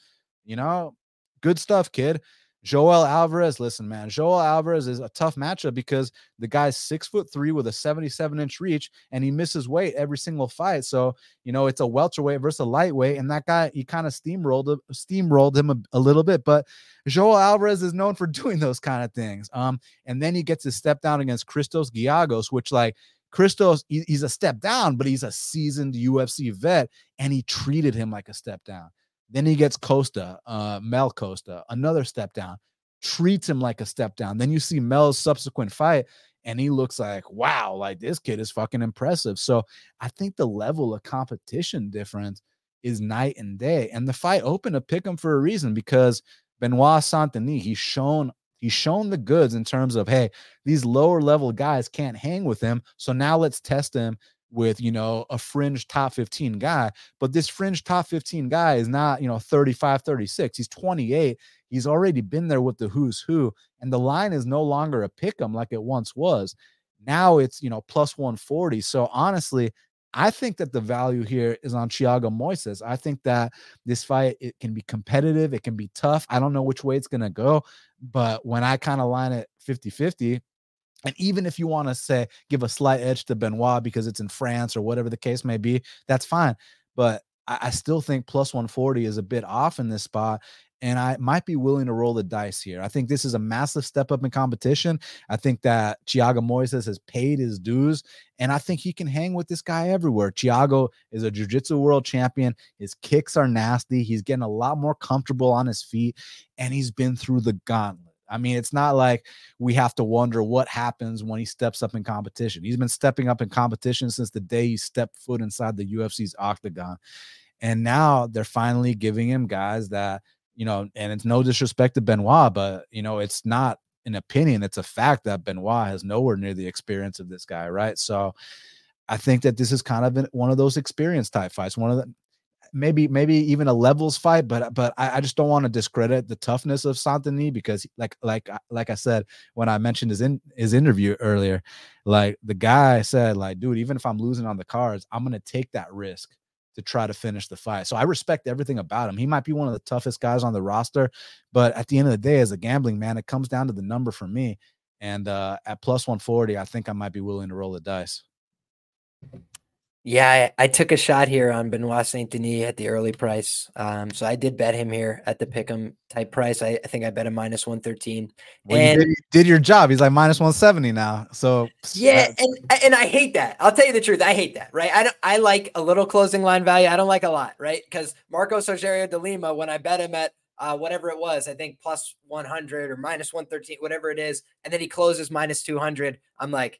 You know, good stuff, kid. Joel Alvarez, listen, man, Joel Alvarez is a tough matchup because the guy's six foot three with a 77 inch reach and he misses weight every single fight. So, you know, it's a welterweight versus a lightweight. And that guy, he kind of steamrolled steamrolled him a, a, little bit. But Joel Alvarez is known for doing those kind of things. Um, and then he gets his step down against Christos Giagos, which like Christos, he, he's a step down, but he's a seasoned UFC vet, and he treated him like a step down. Then he gets Costa, uh, Mel Costa, another step down, treats him like a step down. Then you see Mel's subsequent fight, and he looks like, wow, like this kid is fucking impressive. So I think the level of competition difference is night and day. And the fight opened to pick him for a reason because Benoit Saint Denis, he's shown He's shown the goods in terms of, hey, these lower level guys can't hang with him. So now let's test him with, you know, a fringe top 15 guy. But this fringe top 15 guy is not, you know, 35, 36. He's 28. He's already been there with the who's who. And the line is no longer a pick 'em like it once was. Now it's, you know, plus 140. So honestly, I think that the value here is on Thiago Moises. I think that this fight it can be competitive, it can be tough. I don't know which way it's going to go, but when I kind of line it 50-50, and even if you want to say give a slight edge to Benoit because it's in France or whatever the case may be, that's fine. But I, I still think plus 140 is a bit off in this spot and I might be willing to roll the dice here. I think this is a massive step up in competition. I think that Thiago Moises has paid his dues, and I think he can hang with this guy everywhere. Thiago is a jiu-jitsu world champion. His kicks are nasty. He's getting a lot more comfortable on his feet, and he's been through the gauntlet. I mean, it's not like we have to wonder what happens when he steps up in competition. He's been stepping up in competition since the day he stepped foot inside the UFC's octagon. And now they're finally giving him guys that – you know, and it's no disrespect to Benoit, but you know, it's not an opinion, it's a fact that Benoit has nowhere near the experience of this guy, right? So I think that this is kind of one of those experience type fights, one of the maybe maybe even a levels fight, but but I, I just don't want to discredit the toughness of Saint-Denis because like like like I said when I mentioned his in his interview earlier, like the guy said, like, dude, even if I'm losing on the cards, I'm gonna take that risk to try to finish the fight. So I respect everything about him. He might be one of the toughest guys on the roster, but at the end of the day, as a gambling man, it comes down to the number for me. And uh, at plus 140, I think I might be willing to roll the dice. Yeah, I, I, took a shot here on Benoit Saint Denis at the early price. Um, so I did bet him here at the pick'em type price. I, I think I bet him minus one thirteen. Well, and you did, did, your job. He's like minus one seventy now. So yeah, and and I hate that. I'll tell you the truth. I hate that. Right. I don't. I like a little closing line value. I don't like a lot. Right. Because Marco Rogerio de Lima, when I bet him at uh, whatever it was, I think plus 100 or minus 113, whatever it is. And then he closes minus 200. I'm like,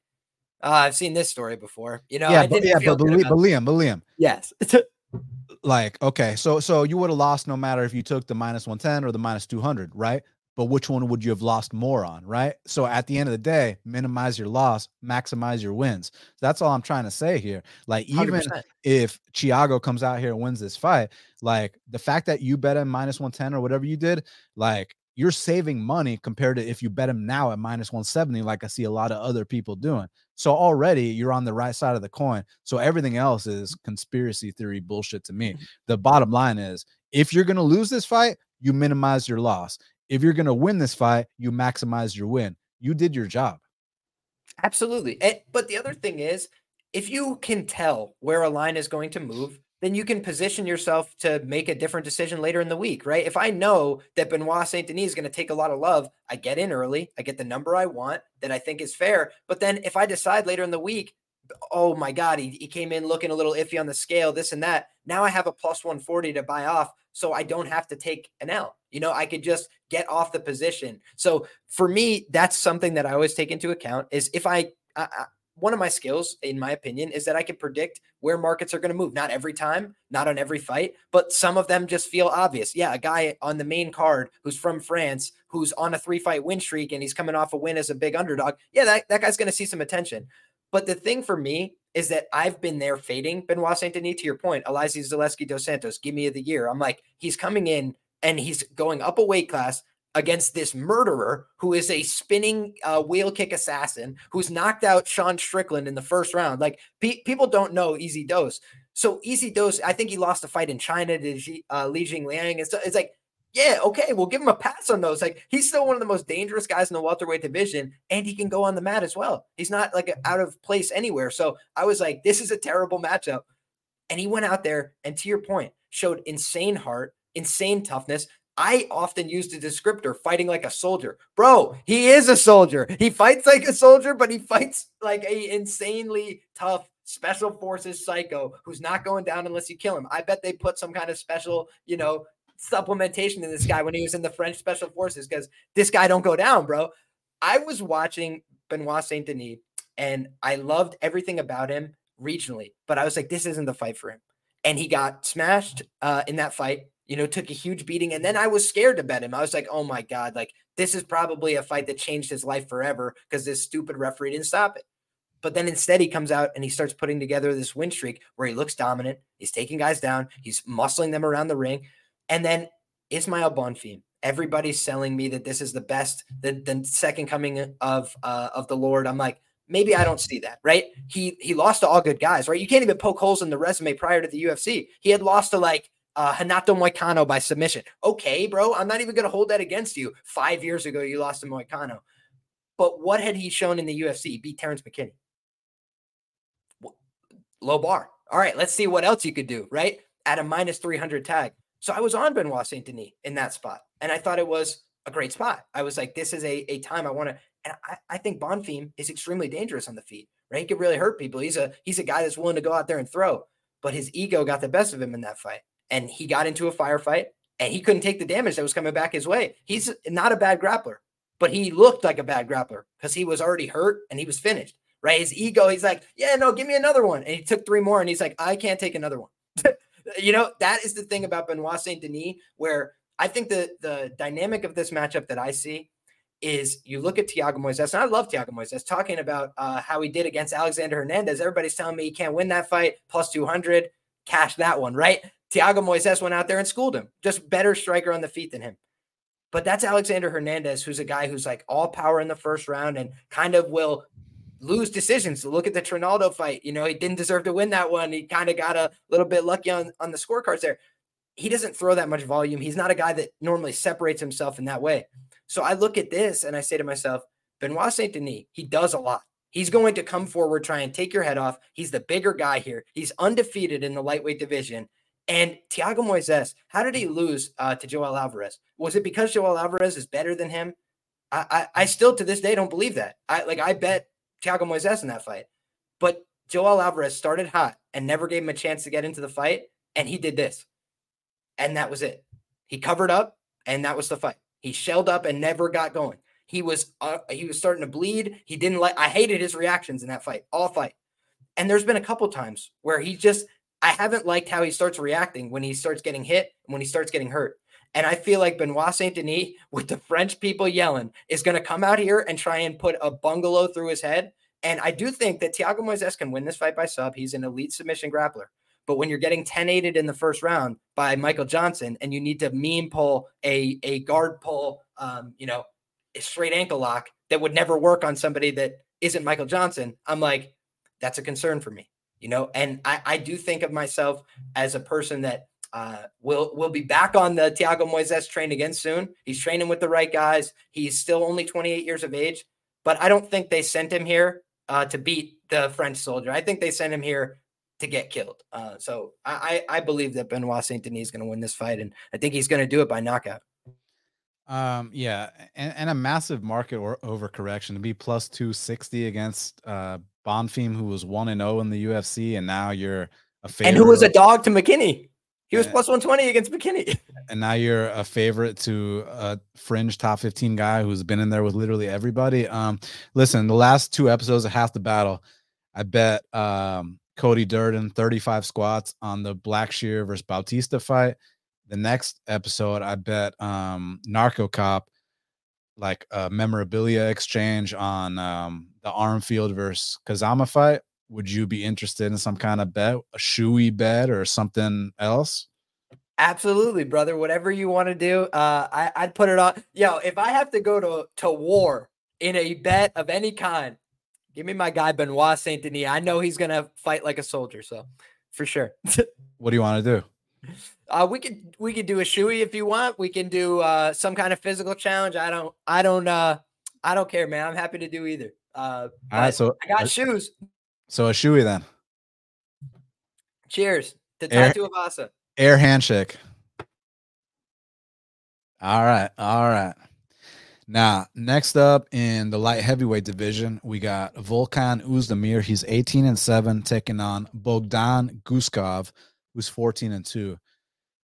uh, I've seen this story before. You know, yeah, I but, yeah, but, but, but Liam, but Liam, yes. like, okay, so so you would have lost no matter if you took the minus 110 or the minus 200, right? But which one would you have lost more on, right? So at the end of the day, minimize your loss, maximize your wins. That's all I'm trying to say here. Like, even 100%. if Thiago comes out here and wins this fight, like the fact that you bet him minus 110 or whatever you did, like you're saving money compared to if you bet him now at minus 170, like I see a lot of other people doing. So already you're on the right side of the coin. So everything else is conspiracy theory bullshit to me. Mm-hmm. The bottom line is if you're going to lose this fight, you minimize your loss. If you're going to win this fight, you maximize your win. You did your job. Absolutely. And, but the other thing is, if you can tell where a line is going to move, then you can position yourself to make a different decision later in the week, right? If I know that Benoit Saint Denis is going to take a lot of love, I get in early, I get the number I want that I think is fair. But then if I decide later in the week, oh my God, he, he came in looking a little iffy on the scale, this and that. Now I have a plus 140 to buy off. So I don't have to take an L. You know, I could just get off the position. So for me, that's something that I always take into account is if I, I one of my skills, in my opinion, is that I can predict where markets are going to move. Not every time, not on every fight, but some of them just feel obvious. Yeah, a guy on the main card who's from France, who's on a three fight win streak, and he's coming off a win as a big underdog. Yeah, that, that guy's going to see some attention. But the thing for me is that I've been there fading Benoit Saint Denis to your point. Elizeu Zaleski dos Santos, give me the year. I'm like, he's coming in and he's going up a weight class against this murderer who is a spinning uh, wheel kick assassin who's knocked out Sean Strickland in the first round. Like pe- people don't know Easy Dose. So Easy Dose, I think he lost a fight in China to uh, Li Jingliang. And so it's like, yeah, okay, we'll give him a pass on those. Like he's still one of the most dangerous guys in the welterweight division, and he can go on the mat as well. He's not like out of place anywhere. So I was like, this is a terrible matchup. And he went out there and to your point, showed insane heart, insane toughness, I often use the descriptor fighting like a soldier. Bro, he is a soldier. He fights like a soldier, but he fights like a insanely tough special forces psycho who's not going down unless you kill him. I bet they put some kind of special, you know, supplementation in this guy when he was in the French special forces because this guy don't go down, bro. I was watching Benoit Saint Denis and I loved everything about him regionally, but I was like, this isn't the fight for him. And he got smashed uh, in that fight you know, took a huge beating. And then I was scared to bet him. I was like, oh my God, like this is probably a fight that changed his life forever because this stupid referee didn't stop it. But then instead, he comes out and he starts putting together this win streak where he looks dominant. He's taking guys down, he's muscling them around the ring. And then Ismael Bonfim, everybody's selling me that this is the best, the, the second coming of uh, of the Lord. I'm like, maybe I don't see that, right? He he lost to all good guys, right? You can't even poke holes in the resume prior to the UFC. He had lost to like uh, Renato Moicano by submission. Okay, bro, I'm not even going to hold that against you. Five years ago, you lost to Moicano. But what had he shown in the UFC? Beat Terrence McKinney. Low bar. All right, let's see what else you could do, right? At a minus 300 tag. So I was on Benoit Saint Denis in that spot. And I thought it was a great spot. I was like, this is a, a time I want to. And I, I think Bonfim is extremely dangerous on the feet, right? He could really hurt people. He's a he's a guy that's willing to go out there and throw, but his ego got the best of him in that fight and he got into a firefight and he couldn't take the damage that was coming back his way. He's not a bad grappler, but he looked like a bad grappler because he was already hurt and he was finished. Right. His ego, he's like, yeah, no, give me another one. And he took three more and he's like, I can't take another one. you know, that is the thing about Benoit Saint Denis, where I think the the dynamic of this matchup that I see is you look at Thiago Moises, and I love Thiago Moises talking about uh, how he did against Alexander Hernandez. Everybody's telling me he can't win that fight, plus 200, cash that one, right? Thiago Moises went out there and schooled him. Just better striker on the feet than him. But that's Alexander Hernandez, who's a guy who's like all power in the first round and kind of will lose decisions. Look at the Trinaldo fight. You know, he didn't deserve to win that one. He kind of got a little bit lucky on, on the scorecards there. He doesn't throw that much volume. He's not a guy that normally separates himself in that way. So I look at this and I say to myself, Benoit Saint Denis, he does a lot. He's going to come forward, try and take your head off. He's the bigger guy here. He's undefeated in the lightweight division. And Thiago Moises, how did he lose uh, to Joel Alvarez? Was it because Joel Alvarez is better than him? I, I, I still to this day don't believe that. I like I bet Thiago Moises in that fight, but Joel Alvarez started hot and never gave him a chance to get into the fight, and he did this, and that was it. He covered up, and that was the fight. He shelled up and never got going. He was uh, he was starting to bleed. He didn't like. I hated his reactions in that fight, all fight. And there's been a couple times where he just I haven't liked how he starts reacting when he starts getting hit and when he starts getting hurt. And I feel like Benoit Saint Denis, with the French people yelling, is going to come out here and try and put a bungalow through his head. And I do think that Thiago Moises can win this fight by sub. He's an elite submission grappler. But when you're getting 10 aided in the first round by Michael Johnson and you need to meme pull a, a guard pull, um, you know, a straight ankle lock that would never work on somebody that isn't Michael Johnson, I'm like, that's a concern for me you know and i i do think of myself as a person that uh, will will be back on the Thiago Moises train again soon. He's training with the right guys. He's still only 28 years of age, but I don't think they sent him here uh, to beat the French soldier. I think they sent him here to get killed. Uh, so I, I believe that Benoit Saint Denis is going to win this fight, and I think he's going to do it by knockout. Um, yeah, and, and a massive market or overcorrection to be plus 260 against uh Bonfim, who was one and zero oh in the UFC, and now you're a favorite. And who was a dog to McKinney? He was plus 120 against McKinney. And now you're a favorite to a fringe top 15 guy who's been in there with literally everybody. Um, listen, the last two episodes of Half the Battle, I bet um Cody Durden 35 squats on the Blackshear versus Bautista fight. The next episode, I bet um Narco Cop like a memorabilia exchange on um, the Armfield versus Kazama fight, would you be interested in some kind of bet, a shoey bet or something else? Absolutely, brother. Whatever you want to do, uh, I, I'd put it on. Yo, if I have to go to, to war in a bet of any kind, give me my guy Benoit Saint Denis. I know he's gonna fight like a soldier, so for sure. what do you want to do? Uh, we could we could do a shoey if you want. We can do uh, some kind of physical challenge. I don't I don't uh I don't care, man. I'm happy to do either. Uh, All right, so I got uh, shoes. So a shoey then. Cheers to Air, Tuivasa. Air handshake. All right, all right. Now, next up in the light heavyweight division, we got Volkan Oezdemir. He's 18 and 7, taking on Bogdan Guskov, who's 14 and 2.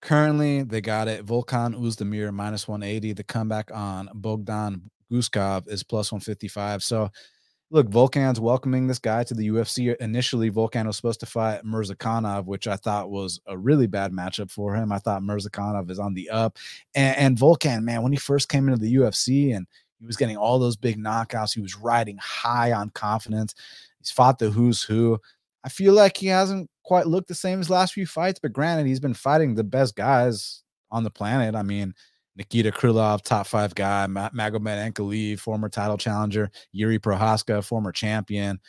Currently, they got it Volkan Oezdemir minus 180. The comeback on Bogdan Guskov is plus 155. So look, Volkan's welcoming this guy to the UFC. Initially, Volkan was supposed to fight Murzakanov, which I thought was a really bad matchup for him. I thought Murzakanov is on the up. And, and Volkan, man, when he first came into the UFC and he was getting all those big knockouts, he was riding high on confidence. He's fought the who's who. I feel like he hasn't quite looked the same as last few fights, but granted, he's been fighting the best guys on the planet. I mean, Nikita Krylov, top five guy, Magomed Ankalaev, former title challenger, Jiri Prochazka, former champion,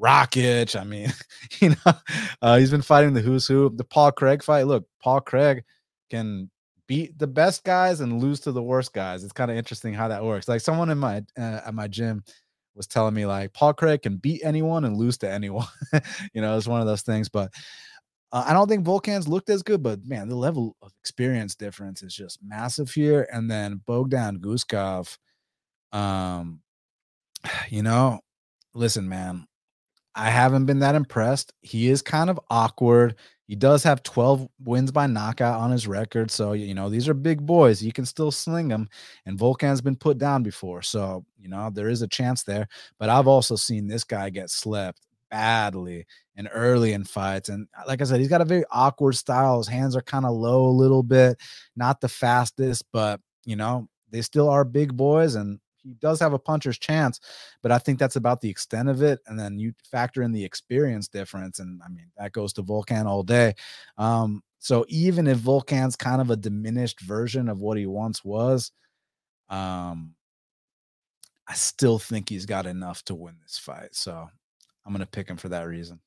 Rakic. I mean, you know, uh, he's been fighting the who's who. The Paul Craig fight. Look, Paul Craig can beat the best guys and lose to the worst guys. It's kind of interesting how that works. Like someone in my uh, at my gym was telling me like Paul Craig can beat anyone and lose to anyone. you know, it's one of those things. But uh, I don't think Volkan's looked as good, but man, the level of experience difference is just massive here. And then Bogdan Guskov, um, you know, listen, man, I haven't been that impressed. He is kind of awkward. He does have 12 wins by knockout on his record. So, you know, these are big boys. You can still sling them. And Volkan's been put down before. So, you know, there is a chance there. But I've also seen this guy get slept badly and early in fights. And uh, like I said, he's got a very awkward style. His hands are kind of low a little bit, not the fastest, but you know, they still are big boys and he does have a puncher's chance, but I think that's about the extent of it. And then you factor in the experience difference, and I mean that goes to Volkan all day. Um, so even if Volkan's kind of a diminished version of what he once was, um, I still think he's got enough to win this fight. So I'm to pick him for that reason.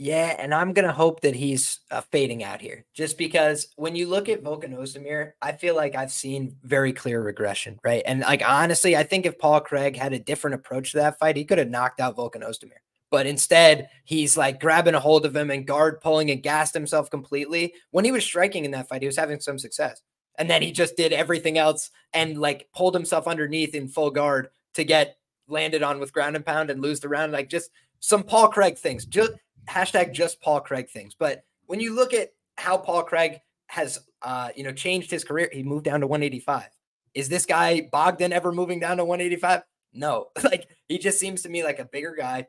Yeah, and I'm gonna hope that he's uh, fading out here, just because when you look at Volkan Ozdemir, I feel like I've seen very clear regression, right? And like honestly, I think if Paul Craig had a different approach to that fight, he could have knocked out Volkan Ozdemir. But instead, he's like grabbing a hold of him and guard pulling and gassed himself completely. When he was striking in that fight, he was having some success, and then he just did everything else and like pulled himself underneath in full guard to get landed on with ground and pound and lose the round. Like just some Paul Craig things, just hashtag just Paul Craig things. But when you look at how Paul Craig has, uh, you know, changed his career, he moved down to 185. Is this guy Bogdan ever moving down to 185? No, like he just seems to me like a bigger guy.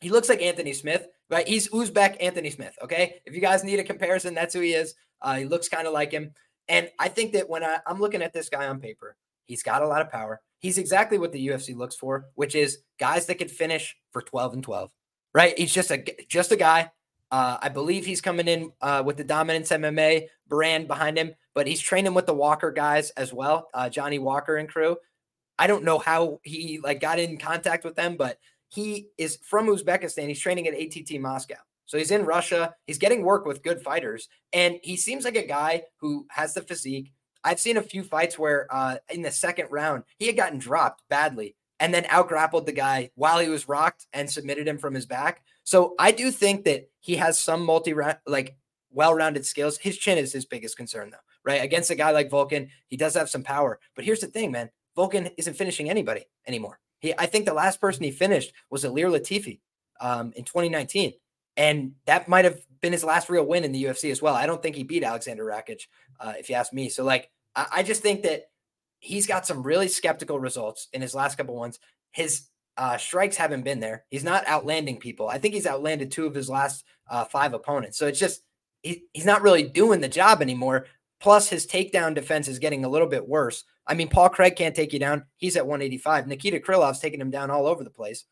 He looks like Anthony Smith, right? He's Uzbek Anthony Smith. Okay, if you guys need a comparison, that's who he is. Uh, he looks kind of like him, and I think that when I, I'm looking at this guy on paper, he's got a lot of power. He's exactly what the UFC looks for, which is guys that can finish for 12 and 12 right? He's just a just a guy. Uh, I believe he's coming in uh, with the Dominance MMA brand behind him, but he's training with the Walker guys as well, uh, Johnny Walker and crew. I don't know how he like got in contact with them, but he is from Uzbekistan. He's training at ATT Moscow. So he's in Russia. He's getting work with good fighters, and he seems like a guy who has the physique. I've seen a few fights where uh, in the second round he had gotten dropped badly and then out grappled the guy while he was rocked and submitted him from his back. So I do think that he has some multi like well-rounded skills. His chin is his biggest concern though, right? Against a guy like Volkan, he does have some power. But here's the thing, man. Volkan isn't finishing anybody anymore. He I think the last person he finished was Ilir Latifi um, in 2019. And that might have been his last real win in the UFC as well. I don't think he beat Alexander Rakic, uh, if you ask me. So like I, I just think that he's got some really skeptical results in his last couple ones. His uh, strikes haven't been there. He's not outlanding people. I think he's outlanded two of his last uh, five opponents. So it's just he, he's not really doing the job anymore. Plus, his takedown defense is getting a little bit worse. I mean, Paul Craig can't take you down. He's at 185. Nikita Krylov's taking him down all over the place.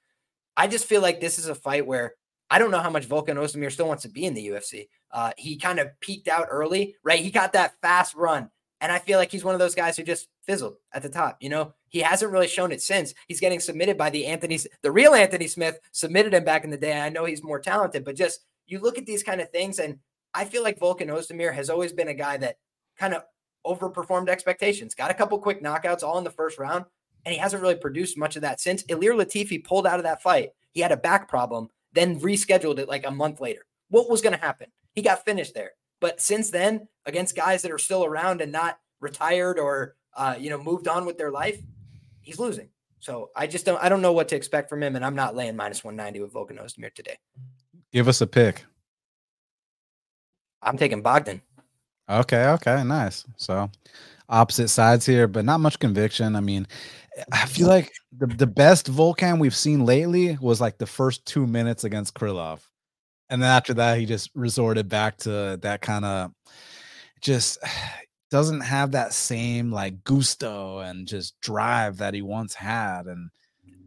I just feel like this is a fight where I don't know how much Volkan Ozdemir still wants to be in the UFC. Uh, he kind of peaked out early, right? He got that fast run and I feel like he's one of those guys who just fizzled at the top. You know, he hasn't really shown it since. He's getting submitted by the Anthony, the real Anthony Smith submitted him back in the day. I know he's more talented, but just you look at these kind of things, and I feel like Volkan Ozdemir has always been a guy that kind of overperformed expectations. Got a couple quick knockouts all in the first round, and he hasn't really produced much of that since. Ilir Latifi pulled out of that fight. He had a back problem, then rescheduled it like a month later. What was going to happen? He got finished there. But since then, against guys that are still around and not retired or uh, you know moved on with their life, he's losing. So I just don't I don't know what to expect from him, and I'm not laying minus 190 with Volkan Ozdemir today. Give us a pick. I'm taking Bogdan. Okay, okay, nice. So opposite sides here, but not much conviction. I mean, I feel like the, the best Volkan we've seen lately was like the first two minutes against Krylov. And then after that, he just resorted back to that kind of just doesn't have that same like gusto and just drive that he once had. And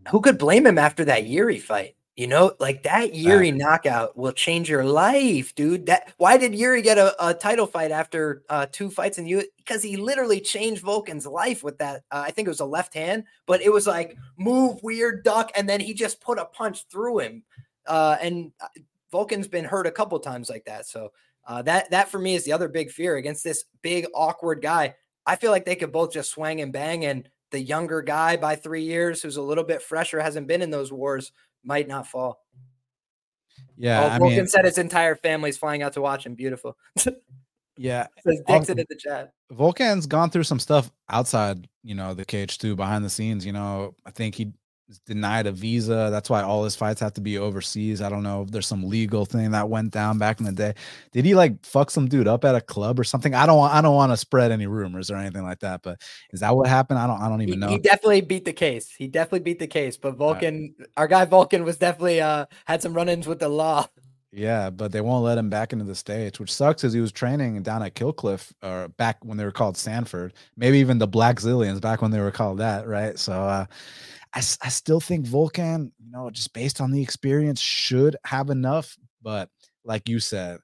who could blame him after that Yuri fight? You know, like that Yuri knockout will change your life, dude. That why did Yuri get a, a title fight after uh, two fights in you? Because he literally changed Volkan's life with that. Uh, I think it was a left hand, but it was like move, weird, duck, and then he just put a punch through him. Uh, and uh, Volkan's been hurt a couple times like that. So uh, that that for me is the other big fear against this big awkward guy. I feel like they could both just swing and bang, and the younger guy by three years, who's a little bit fresher, hasn't been in those wars, might not fall. Yeah, oh, I Volkan mean, said his entire family's flying out to watch him. Beautiful. yeah, says Dixon in the chat. Volkan's gone through some stuff outside, you know, the cage too, behind the scenes. You know, I think he denied a visa. That's why all his fights have to be overseas. I don't know if there's some legal thing that went down back in the day. Did he like fuck some dude up at a club or something? I don't want I don't want to spread any rumors or anything like that. But is that what happened? I don't I don't even he, know. He definitely beat the case. He definitely beat the case. But Volkan right. our guy Volkan was definitely uh had some run-ins with the law. Yeah, but they won't let him back into the states, which sucks because he was training down at Killcliff or back when they were called Sanford, maybe even the Blackzilians back when they were called that, right? So uh I, I still think Volkan, you know, just based on the experience, should have enough. But like you said,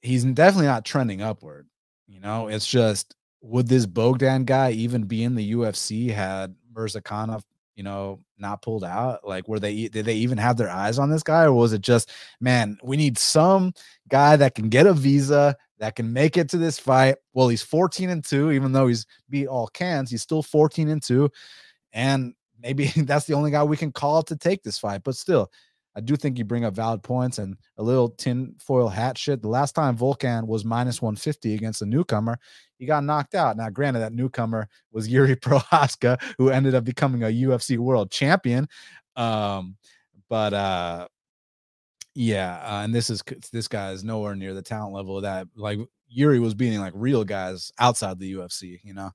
he's definitely not trending upward. You know, it's just would this Bogdan guy even be in the UFC had Murzakanov, you know, not pulled out? Like, were they did they even have their eyes on this guy, or was it just, man, we need some guy that can get a visa that can make it to this fight? Well, he's 14 and 2, even though he's beat all cans, he's still 14 and 2. And maybe that's the only guy we can call to take this fight. But still, I do think you bring up valid points and a little tinfoil hat shit. The last time Volkan was minus 150 against a newcomer, he got knocked out. Now, granted, that newcomer was Jiri Prochazka, who ended up becoming a UFC world champion. Um, but uh, yeah, uh, and this is this guy is nowhere near the talent level that. Like Yuri was beating like real guys outside the UFC, you know.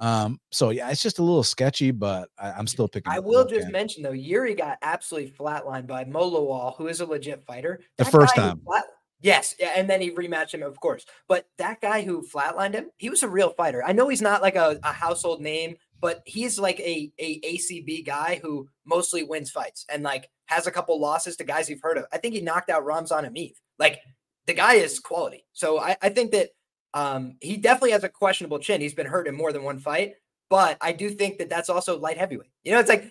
Um, so yeah, it's just a little sketchy, but I, am still picking. I will just mention though, Yuri got absolutely flatlined by Mo Lawal, who is a legit fighter. The that first time. Flat, yes, yeah, and then he rematched him, of course. But that guy who flatlined him, he was a real fighter. I know he's not like a, a household name, but he's like a, a ACB guy who mostly wins fights and like has a couple losses to guys you've heard of. I think he knocked out Ramzan Emeev. Like the guy is quality. So I, I think that um, he definitely has a questionable chin. He's been hurt in more than one fight, but I do think that that's also light heavyweight. You know, it's like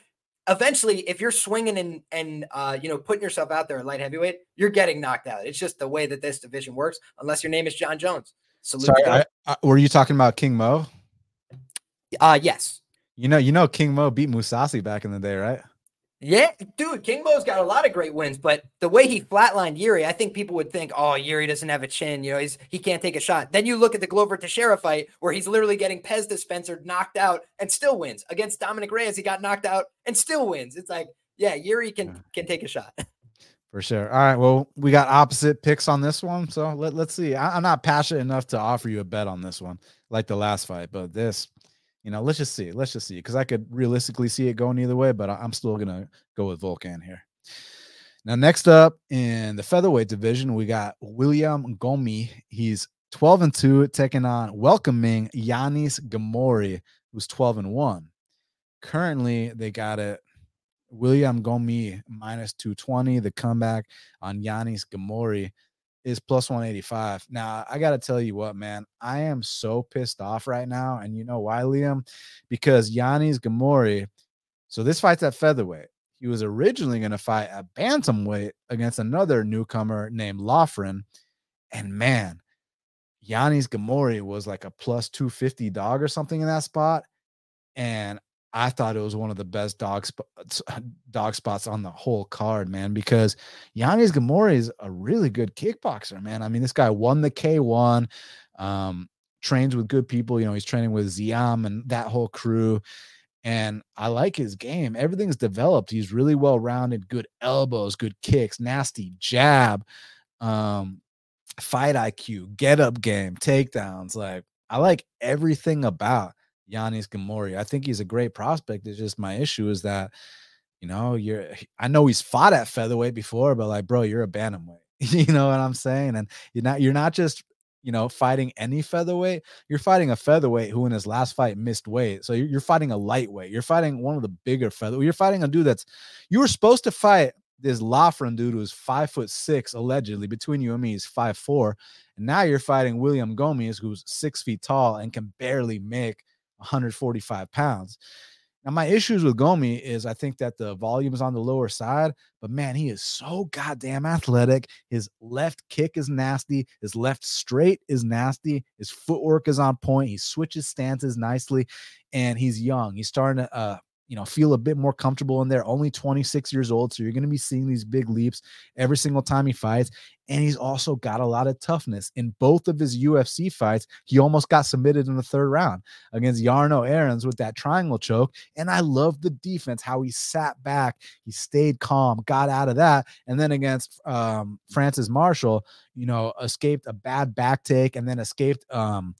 eventually if you're swinging and and uh, you know putting yourself out there at light heavyweight, you're getting knocked out. It's just the way that this division works. Unless your name is Jon Jones. Salute Sorry, I, I, were you talking about King Mo? Uh yes. You know, you know, King Mo beat Mousasi back in the day, right? Yeah, dude, King Mo's got a lot of great wins, but the way he flatlined Yuri, I think people would think, oh, Yuri doesn't have a chin. You know, he's he can't take a shot. Then you look at the Glover Teixeira fight where he's literally getting Pez dispenser knocked out and still wins. Against Dominick Reyes, he got knocked out and still wins. It's like, yeah, Yuri can can take a shot. For sure. All right. Well, we got opposite picks on this one. So let, let's see. I, I'm not passionate enough to offer you a bet on this one, like the last fight, but this you know, let's just see. Let's just see because I could realistically see it going either way, but I'm still gonna go with Volkan here. Now, next up in the featherweight division, we got William Gomi. He's 12 and 2, taking on welcoming Yanis Ghemmouri, who's 12 and 1. Currently, they got it William Gomi minus 220. The comeback on Yanis Ghemmouri is plus 185. Now, I got to tell you what, man, I am so pissed off right now. And you know why, Liam? Because Yanis Ghemmouri, so this fight's at featherweight. He was originally going to fight at bantamweight against another newcomer named Loughran. And man, Yanis Ghemmouri was like a plus 250 dog or something in that spot. And I thought it was one of the best dog spots, dog spots on the whole card, man. Because Yanis Ghemmouri is a really good kickboxer, man. I mean, this guy won the K1, um, trains with good people. You know, he's training with Ziam and that whole crew. And I like his game. Everything's developed. He's really well rounded, good elbows, good kicks, nasty jab, um, fight IQ, get up game, takedowns. Like I like everything about Yanis Ghemmouri. I think he's a great prospect. It's just my issue is that, you know, you're I know he's fought at featherweight before, but like, bro, you're a bantamweight. you know what I'm saying? And you're not you're not just you know, fighting any featherweight, you're fighting a featherweight who in his last fight missed weight. So you're, you're fighting a lightweight. You're fighting one of the bigger feather. You're fighting a dude that's you were supposed to fight this Loughran dude who's five foot six, allegedly. Between you and me, he's five four. And now you're fighting William Gomis, who's six feet tall and can barely make 145 pounds. Now, my issues with Gomi is I think that the volume is on the lower side, but man, he is so goddamn athletic. His left kick is nasty. His left straight is nasty. His footwork is on point. He switches stances nicely, and he's young. He's starting to uh, you know feel a bit more comfortable in there. Only 26 years old so you're going to be seeing these big leaps every single time he fights and he's also got a lot of toughness. In both of his UFC fights he almost got submitted in the third round against Jarno Errens with that triangle choke and I love the defense how he sat back he stayed calm got out of that and then against um, Francis Marshall you know escaped a bad back take and then escaped um,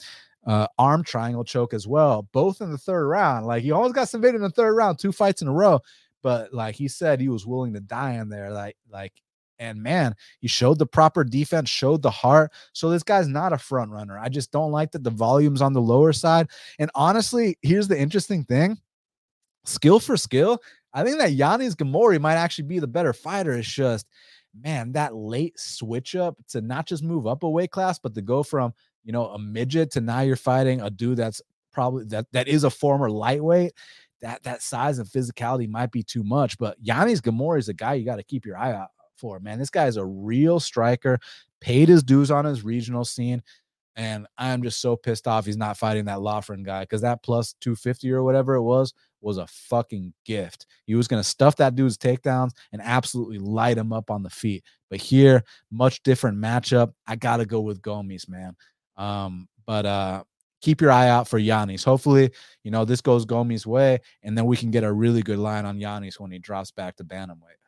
uh, arm triangle choke as well, both in the third round. Like he always got submitted in the third round, two fights in a row. But like he said, he was willing to die in there. Like, like, and man, he showed the proper defense, showed the heart. So this guy's not a front runner. I just don't like that the volume's on the lower side. And honestly, here's the interesting thing: skill for skill, I think that Yanis Ghemmouri might actually be the better fighter. It's just, man, that late switch up to not just move up a weight class, but to go from you know, a midget to now you're fighting a dude that's probably that that is a former lightweight. That that size and physicality might be too much, but Yanis Ghemmouri is a guy you got to keep your eye out for. Man, this guy is a real striker. Paid his dues on his regional scene. And I'm just so pissed off he's not fighting that Loughran guy because that plus 250 or whatever it was was a fucking gift. He was going to stuff that dude's takedowns and absolutely light him up on the feet. But here, much different matchup. I got to go with Gomis, man. Um, but uh, keep your eye out for Yanis. Hopefully, you know, this goes Gomi's way, and then we can get a really good line on Yanis when he drops back to bantamweight.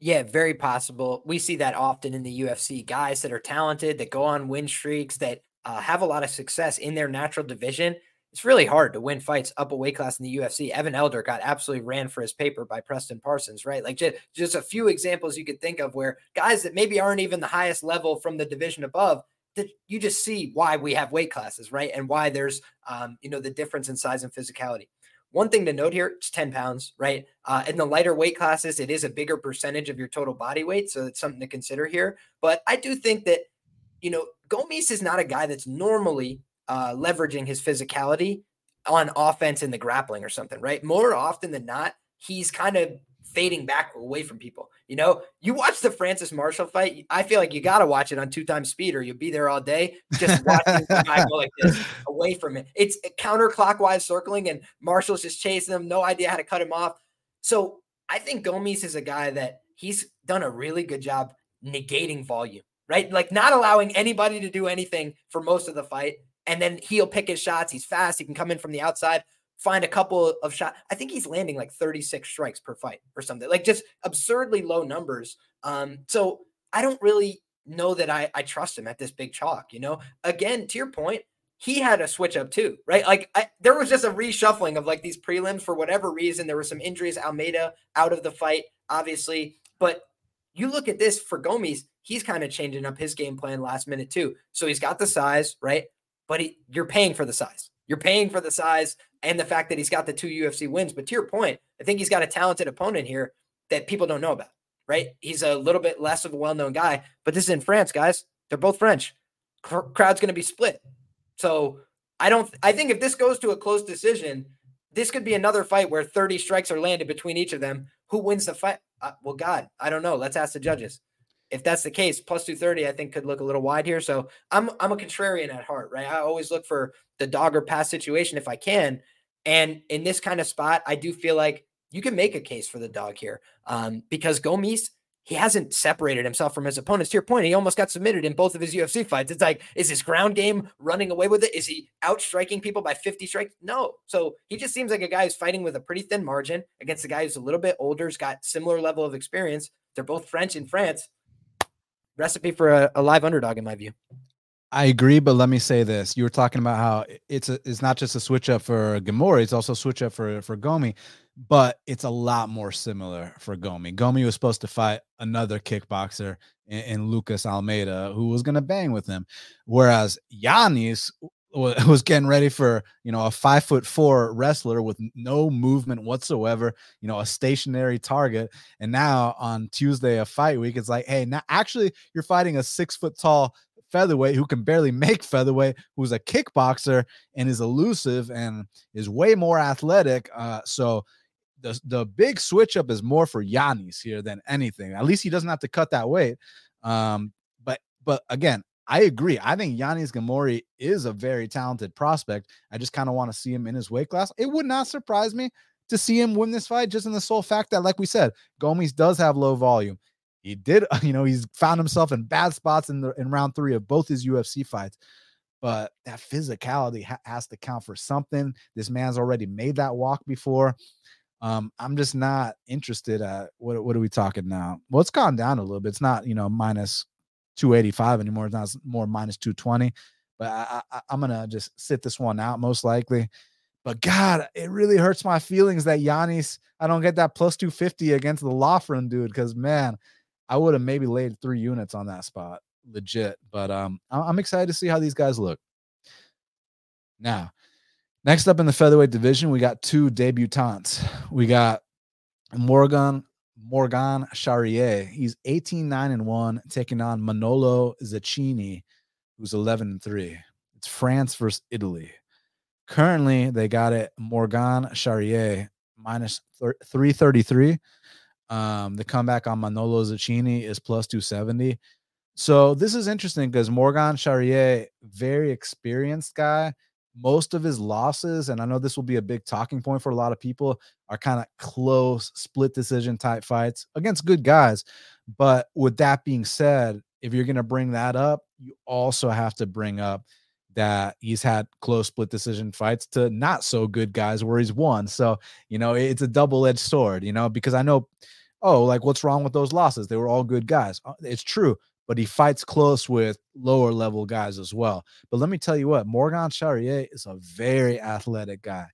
Yeah, very possible. We see that often in the UFC. Guys that are talented, that go on win streaks, that uh, have a lot of success in their natural division. It's really hard to win fights up a weight class in the UFC. Evan Elder got absolutely ran for his paper by Preston Parsons, right? Like just, just a few examples you could think of where guys that maybe aren't even the highest level from the division above that you just see why we have weight classes, right? And why there's, um, you know, the difference in size and physicality. One thing to note here, it's 10 pounds, right? Uh, in the lighter weight classes, it is a bigger percentage of your total body weight. So it's something to consider here. But I do think that, you know, Gomis is not a guy that's normally uh, leveraging his physicality on offense in the grappling or something, right? More often than not, he's kind of fading back away from people. You know, you watch the Francis Marshall fight. I feel like you got to watch it on two times speed, or you'll be there all day just watching the guy go like this away from it. It's counterclockwise circling, and Marshall's just chasing him. No idea how to cut him off. So I think Gomis is a guy that he's done a really good job negating volume, right? Like not allowing anybody to do anything for most of the fight. And then he'll pick his shots. He's fast. He can come in from the outside find a couple of shots. I think he's landing like 36 strikes per fight or something, like just absurdly low numbers. Um, so I don't really know that I, I trust him at this big chalk. You know, again, to your point, he had a switch up too, right? Like I, there was just a reshuffling of like these prelims for whatever reason. There were some injuries. Almeida out of the fight, obviously, but you look at this for Gomis, he's kind of changing up his game plan last minute too. So he's got the size, right? But he, you're paying for the size. You're paying for the size and the fact that he's got the two UFC wins. But to your point, I think he's got a talented opponent here that people don't know about, right? He's a little bit less of a well known guy, but this is in France, guys. They're both French. crowd's going to be split. So I don't, I think if this goes to a close decision, this could be another fight where 30 strikes are landed between each of them. Who wins the fight? Uh, well, God, I don't know. Let's ask the judges. If that's the case, plus 230, I think could look a little wide here. So I'm I'm a contrarian at heart, right? I always look for the dog or pass situation if I can. And in this kind of spot, I do feel like you can make a case for the dog here um, because Gomis, he hasn't separated himself from his opponents. To your point, he almost got submitted in both of his UFC fights. It's like, is his ground game running away with it? Is he outstriking people by 50 strikes? No. So he just seems like a guy who's fighting with a pretty thin margin against a guy who's a little bit older, has got similar level of experience. They're both French in France. Recipe for a, a live underdog, in my view. I agree, but let me say this: you were talking about how it's a, it's not just a switch up for Ghemmouri; it's also a switch up for for Gomi, but it's a lot more similar for Gomi. Gomi was supposed to fight another kickboxer in, in Lucas Almeida, who was going to bang with him, whereas Yanis was getting ready for you know a five foot four wrestler with no movement whatsoever you know a stationary target and now on tuesday of fight week it's like hey now actually you're fighting a six foot tall featherweight who can barely make featherweight, who's a kickboxer and is elusive and is way more athletic. Uh, so the the big switch up is more for Yanis here than anything. At least he doesn't have to cut that weight. Um, but but again, I agree. I think Yanis Ghemmouri is a very talented prospect. I just kind of want to see him in his weight class. It would not surprise me to see him win this fight just in the sole fact that, like we said, Gomis does have low volume he did, you know, he's found himself in bad spots in the in round three of both his UFC fights. But that physicality ha- has to count for something. This man's already made that walk before. Um, I'm just not interested at what what are we talking now? Well, it's gone down a little bit. It's not, you know, minus 285 anymore. It's not more minus 220. But I, I, I'm gonna just sit this one out most likely. But God, it really hurts my feelings that Yanis, I don't get that plus 250 against the Loughran dude. Because man, I would have maybe laid three units on that spot, legit. But um, I'm excited to see how these guys look. Now, next up in the featherweight division, we got two debutantes. We got Morgan Morgan Cherrier. He's 18 9 and 1, taking on Manolo Zecchini, who's 11 and 3. It's France versus Italy. Currently, they got it Morgan Cherrier minus 333 um, the comeback on Manolo Zecchini is plus 270. So this is interesting because Morgan Cherrier, very experienced guy. Most of his losses, and I know this will be a big talking point for a lot of people, are kind of close split decision type fights against good guys. But with that being said, if you're going to bring that up, you also have to bring up that he's had close split decision fights to not so good guys where he's won. So, you know, it's a double edged sword, you know, because I know oh, like what's wrong with those losses? They were all good guys. Uh, it's true, but he fights close with lower level guys as well. But let me tell you what, Morgan Cherrier is a very athletic guy.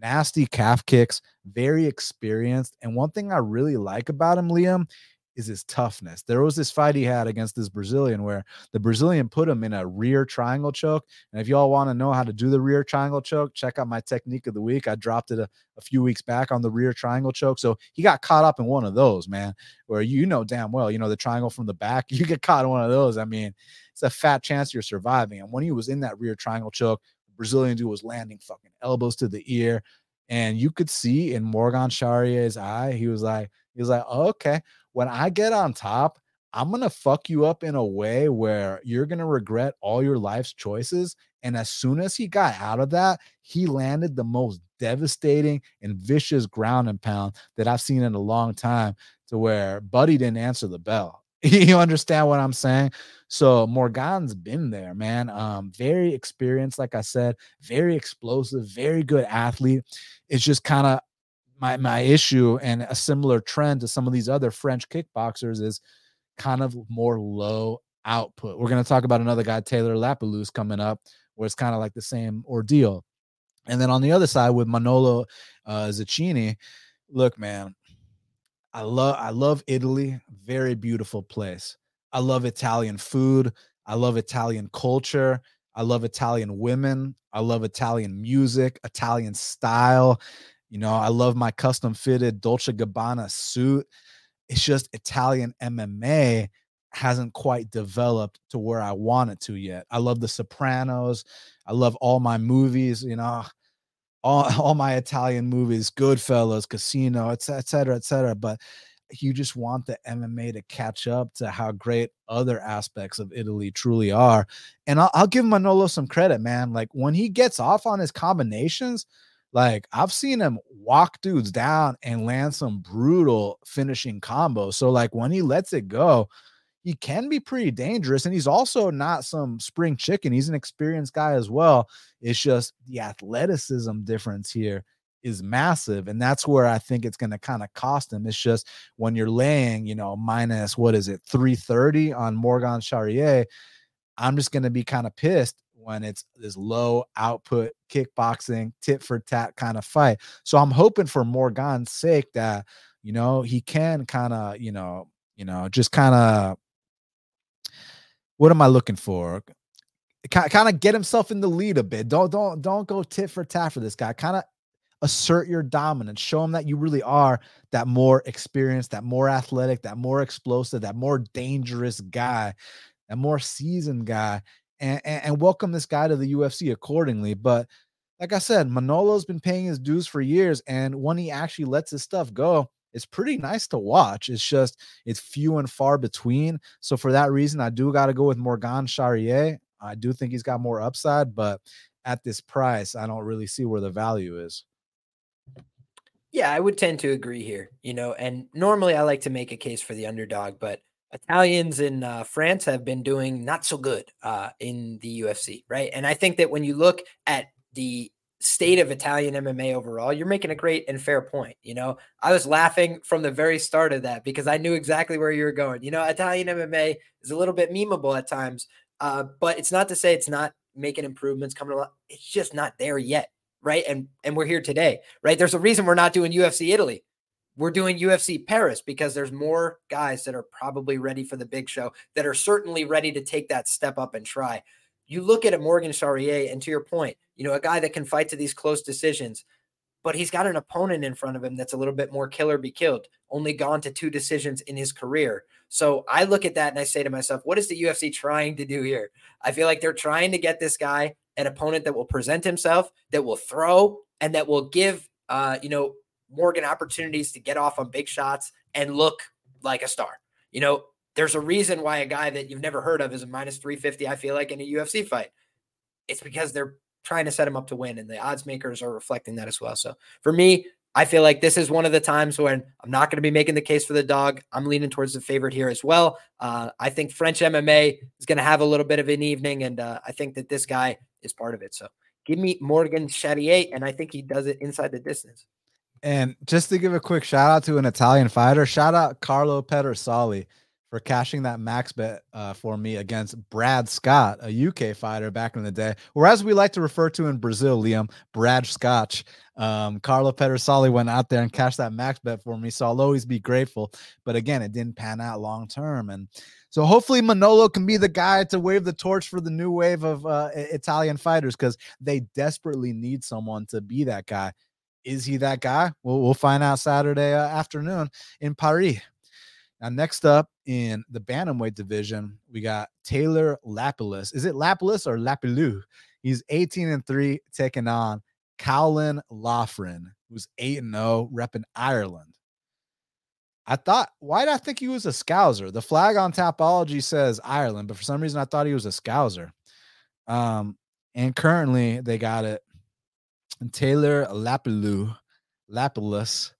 Nasty calf kicks, very experienced. And one thing I really like about him, Liam, is his toughness. There was this fight he had against this Brazilian where the Brazilian put him in a rear triangle choke. And if y'all want to know how to do the rear triangle choke, check out my technique of the week. I dropped it a, a, few weeks back on the rear triangle choke. So he got caught up in one of those, man, where you know damn well, you know, the triangle from the back, you get caught in one of those. I mean, it's a fat chance you're surviving. And when he was in that rear triangle choke, the Brazilian dude was landing fucking elbows to the ear. And you could see in Morgan Cherrier's eye, he was like, he was like, oh, okay, when I get on top, I'm going to fuck you up in a way where you're going to regret all your life's choices. And as soon as he got out of that, he landed the most devastating and vicious ground and pound that I've seen in a long time to where Buddy didn't answer the bell. you understand what I'm saying? So Morgan's been there, man. Um, very experienced, like I said, very explosive, very good athlete. It's just kind of my my issue and a similar trend to some of these other French kickboxers is kind of more low output. We're going to talk about another guy, Taylor Lapilus, coming up, where it's kind of like the same ordeal. And then on the other side with Manolo uh, look, man, I love I love Italy, very beautiful place. I love Italian food. I love Italian culture. I love Italian women. I love Italian music, Italian style. You know, I love my custom fitted Dolce Gabbana suit. It's just Italian MMA hasn't quite developed to where I want it to yet. I love The Sopranos. I love all my movies, you know, all, all my Italian movies, Goodfellas, Casino, et cetera, et cetera. But you just want the MMA to catch up to how great other aspects of Italy truly are. And I'll, I'll give Manolo some credit, man. Like when he gets off on his combinations, like I've seen him walk dudes down and land some brutal finishing combos. So like when he lets it go, he can be pretty dangerous. And he's also not some spring chicken. He's an experienced guy as well. It's just the athleticism difference here is massive. And that's where I think it's going to kind of cost him. It's just when you're laying, you know, minus what is it, 330 on Morgan Cherrier I'm just going to be kind of pissed when it's this low output kickboxing tit for tat kind of fight. So I'm hoping for Morgan's sake that you know he can kind of you know you know just kind of what am I looking for? Kind of get himself in the lead a bit. Don't don't don't go tit for tat for this guy. Kind of assert your dominance. Show him that you really are that more experienced, that more athletic, that more explosive, that more dangerous guy, that more seasoned guy and, and, welcome this guy to the UFC accordingly. But like I said, Manolo's been paying his dues for years, and when he actually lets his stuff go, it's pretty nice to watch. It's just it's few and far between. So for that reason, I do got to go with Morgan Cherrier. I do think he's got more upside, but at this price, I don't really see where the value is. Yeah, I would tend to agree here. You know, and normally I like to make a case for the underdog, but Italians in uh, France have been doing not so good uh, in the UFC, right? And I think that when you look at the state of Italian MMA overall, you're making a great and fair point. You know, I was laughing from the very start of that because I knew exactly where you were going. You know, Italian MMA is a little bit memeable at times, uh, but it's not to say it's not making improvements coming along. It's just not there yet, right? And and we're here today, right? There's a reason we're not doing UFC Italy we're doing UFC Paris because there's more guys that are probably ready for the big show that are certainly ready to take that step up and try. You look at a Morgan Cherrier, and to your point, you know, a guy that can fight to these close decisions, but he's got an opponent in front of him that's a little bit more killer be killed, only gone to two decisions in his career. So I look at that and I say to myself, what is the UFC trying to do here? I feel like they're trying to get this guy an opponent that will present himself, that will throw, and that will give uh, you know, Morgan opportunities to get off on big shots and look like a star. You know, there's a reason why a guy that you've never heard of is a minus 350, I feel like, in a UFC fight. It's because they're trying to set him up to win, and the odds makers are reflecting that as well. So for me, I feel like this is one of the times when I'm not going to be making the case for the dog. I'm leaning towards the favorite here as well. Uh, I think French MMA is going to have a little bit of an evening, and uh, I think that this guy is part of it. So give me Morgan Cherrier, and I think he does it inside the distance. And just to give a quick shout out to an Italian fighter, shout out Carlo Pedersoli for cashing that max bet uh, for me against Brad Scott, a UK fighter back in the day, or as we like to refer to in Brazil, Liam, Brad Scotch. Um, Carlo Pedersoli went out there and cashed that max bet for me, so I'll always be grateful. But again, it didn't pan out long term, and so hopefully Manolo can be the guy to wave the torch for the new wave of uh, Italian fighters because they desperately need someone to be that guy is he that guy? Well, we'll find out Saturday uh, afternoon in Paris. Now, next up in the bantamweight division, we got Taylor Lapilus. Is it Lapilus or Lapilou? He's 18 and 3, taking on Calvin Loughran, who's 8 and 0, repping Ireland. I thought, why did I think he was a scouser? The flag on Tapology says Ireland, but for some reason I thought he was a scouser. Um, and currently they got it Taylor Lapilou, Lapilus,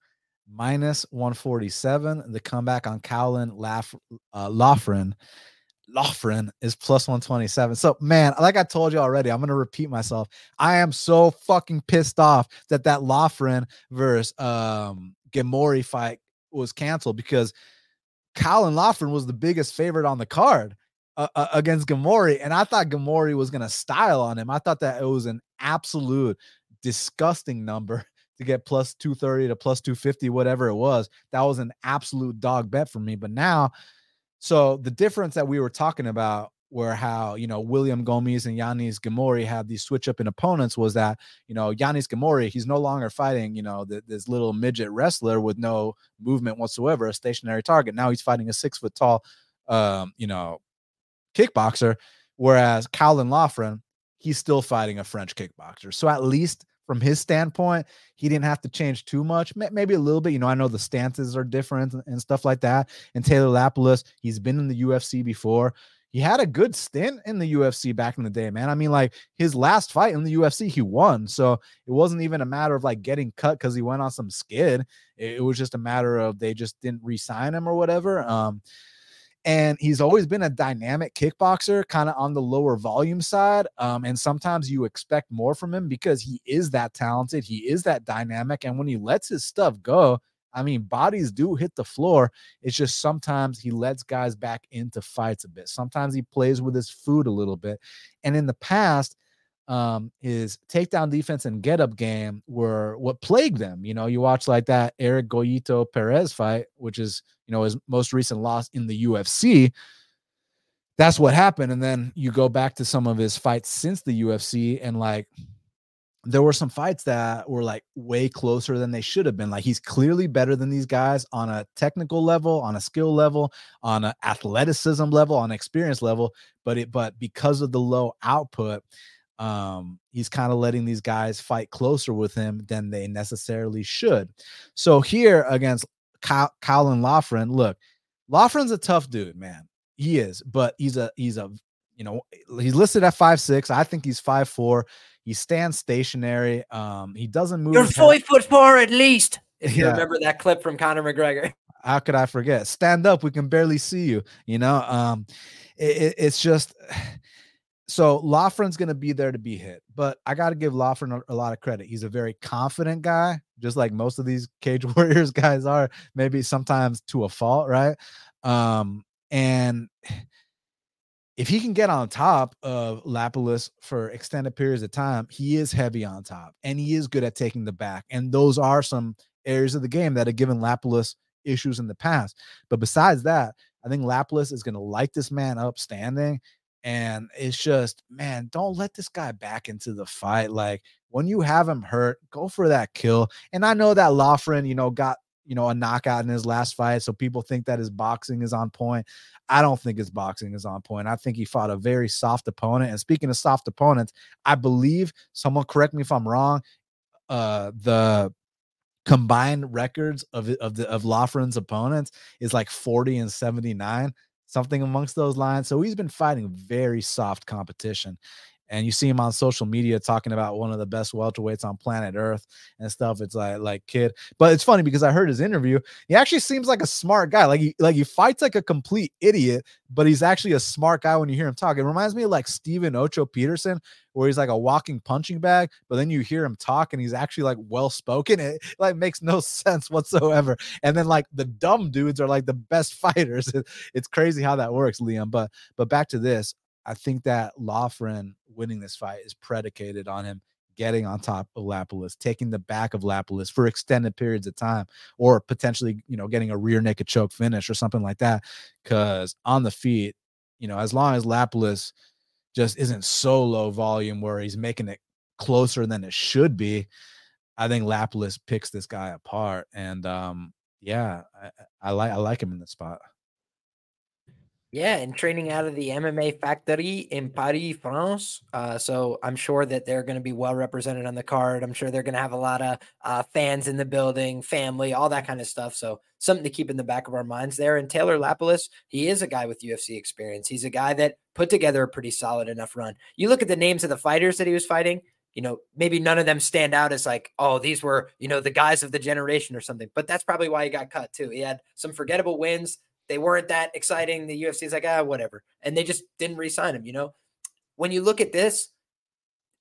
minus 147. The comeback on Cowlin Laugh, uh, Loughran, Loughran is plus 127. So, man, like I told you already, I'm going to repeat myself. I am so fucking pissed off that that Loughran versus um, Ghemmouri fight was canceled because Colin Loughran was the biggest favorite on the card. Uh, uh, against Ghemmouri. and I thought Ghemmouri was going to style on him. I thought that it was an absolute disgusting number to get plus 230 to plus 250, whatever it was. That was an absolute dog bet for me. But now, so the difference that we were talking about where how you know William Gomis and Yanis Ghemmouri had these switch up in opponents was that you know Yanis Ghemmouri he's no longer fighting you know this little midget wrestler with no movement whatsoever a stationary target now he's fighting a six foot tall um you know kickboxer whereas Calvin Loughran he's still fighting a French kickboxer so at least from his standpoint, he didn't have to change too much, maybe a little bit. You know, I know the stances are different and stuff like that. And Taylor Lapilus, he's been in the UFC before. He had a good stint in the UFC back in the day, man. I mean, like his last fight in the UFC, he won. So it wasn't even a matter of like getting cut because he went on some skid. It, was just a matter of they just didn't re-sign him or whatever. Um, and he's always been a dynamic kickboxer, kind of on the lower volume side. Um, and sometimes you expect more from him because he is that talented, he is that dynamic, and when he lets his stuff go, I mean, bodies do hit the floor. It's just sometimes he lets guys back into fights a bit. Sometimes he plays with his food a little bit. And in the past, um, his takedown defense and get up game were what plagued them. You know, you watch like that Eric Goyito Perez fight, which is, you know, his most recent loss in the UFC. That's what happened. And then you go back to some of his fights since the UFC, and like there were some fights that were like way closer than they should have been. Like he's clearly better than these guys on a technical level, on a skill level, on an athleticism level, on experience level. But it, but because of the low output, um, he's kind of letting these guys fight closer with him than they necessarily should. So here against Kyle, Colin Loughran, look, Loughran's a tough dude, man. He is, but he's a he's a you know he's listed at five six. I think he's five four. He stands stationary. Um, he doesn't move. You're five foot four at least. If you yeah. remember that clip from Conor McGregor. How could I forget? Stand up. We can barely see you. You know, um, it, it's just so Loughran's going to be there to be hit, but I got to give Loughran a, a, lot of credit. He's a very confident guy, just like most of these Cage Warriors guys are, maybe sometimes to a fault, right? Um, and if he can get on top of Lapilus for extended periods of time, he is heavy on top and he is good at taking the back. And those are some areas of the game that have given Lapilus issues in the past. But besides that, I think Lapilus is going to light this man up standing and it's just, man, don't let this guy back into the fight. Like when you have him hurt, go for that kill. And I know that Loughran, you know, got you know a knockout in his last fight, so people think that his boxing is on point. I don't think his boxing is on point. I think he fought a very soft opponent. And speaking of soft opponents, I believe someone correct me if I'm wrong. Uh, the combined records of of the of Loughran's opponents is like 40 and 79 something amongst those lines. So he's been fighting very soft competition. And you see him on social media talking about one of the best welterweights on planet Earth and stuff. It's like, like kid, but it's funny because I heard his interview. He actually seems like a smart guy. Like he, like he fights like a complete idiot, but he's actually a smart guy when you hear him talk. It reminds me of like Steven Ocho Peterson, where he's like a walking punching bag, but then you hear him talk and he's actually like well spoken. It like makes no sense whatsoever. And then like the dumb dudes are like the best fighters. it's crazy how that works, Liam. But but back to this, I think that Loughran winning this fight is predicated on him getting on top of Lapilus, taking the back of Lapilus for extended periods of time, or potentially, you know, getting a rear naked choke finish or something like that. Because on the feet, you know, as long as Lapilus just isn't so low volume where he's making it closer than it should be. I think Lapilus picks this guy apart, and um, yeah, I, I like I like him in the spot. Yeah, and training out of the MMA factory in Paris, France. Uh, so I'm sure that they're going to be well represented on the card. I'm sure they're going to have a lot of uh, fans in the building, family, all that kind of stuff. So something to keep in the back of our minds there. And Taylor Lapilus, he is a guy with UFC experience. He's a guy that put together a pretty solid enough run. You look at the names of the fighters that he was fighting. You know, maybe none of them stand out as like, oh, these were, you know, the guys of the generation or something. But that's probably why he got cut too. He had some forgettable wins they weren't that exciting. The UFC is like, ah, whatever. And they just didn't re sign him, you know? When you look at this,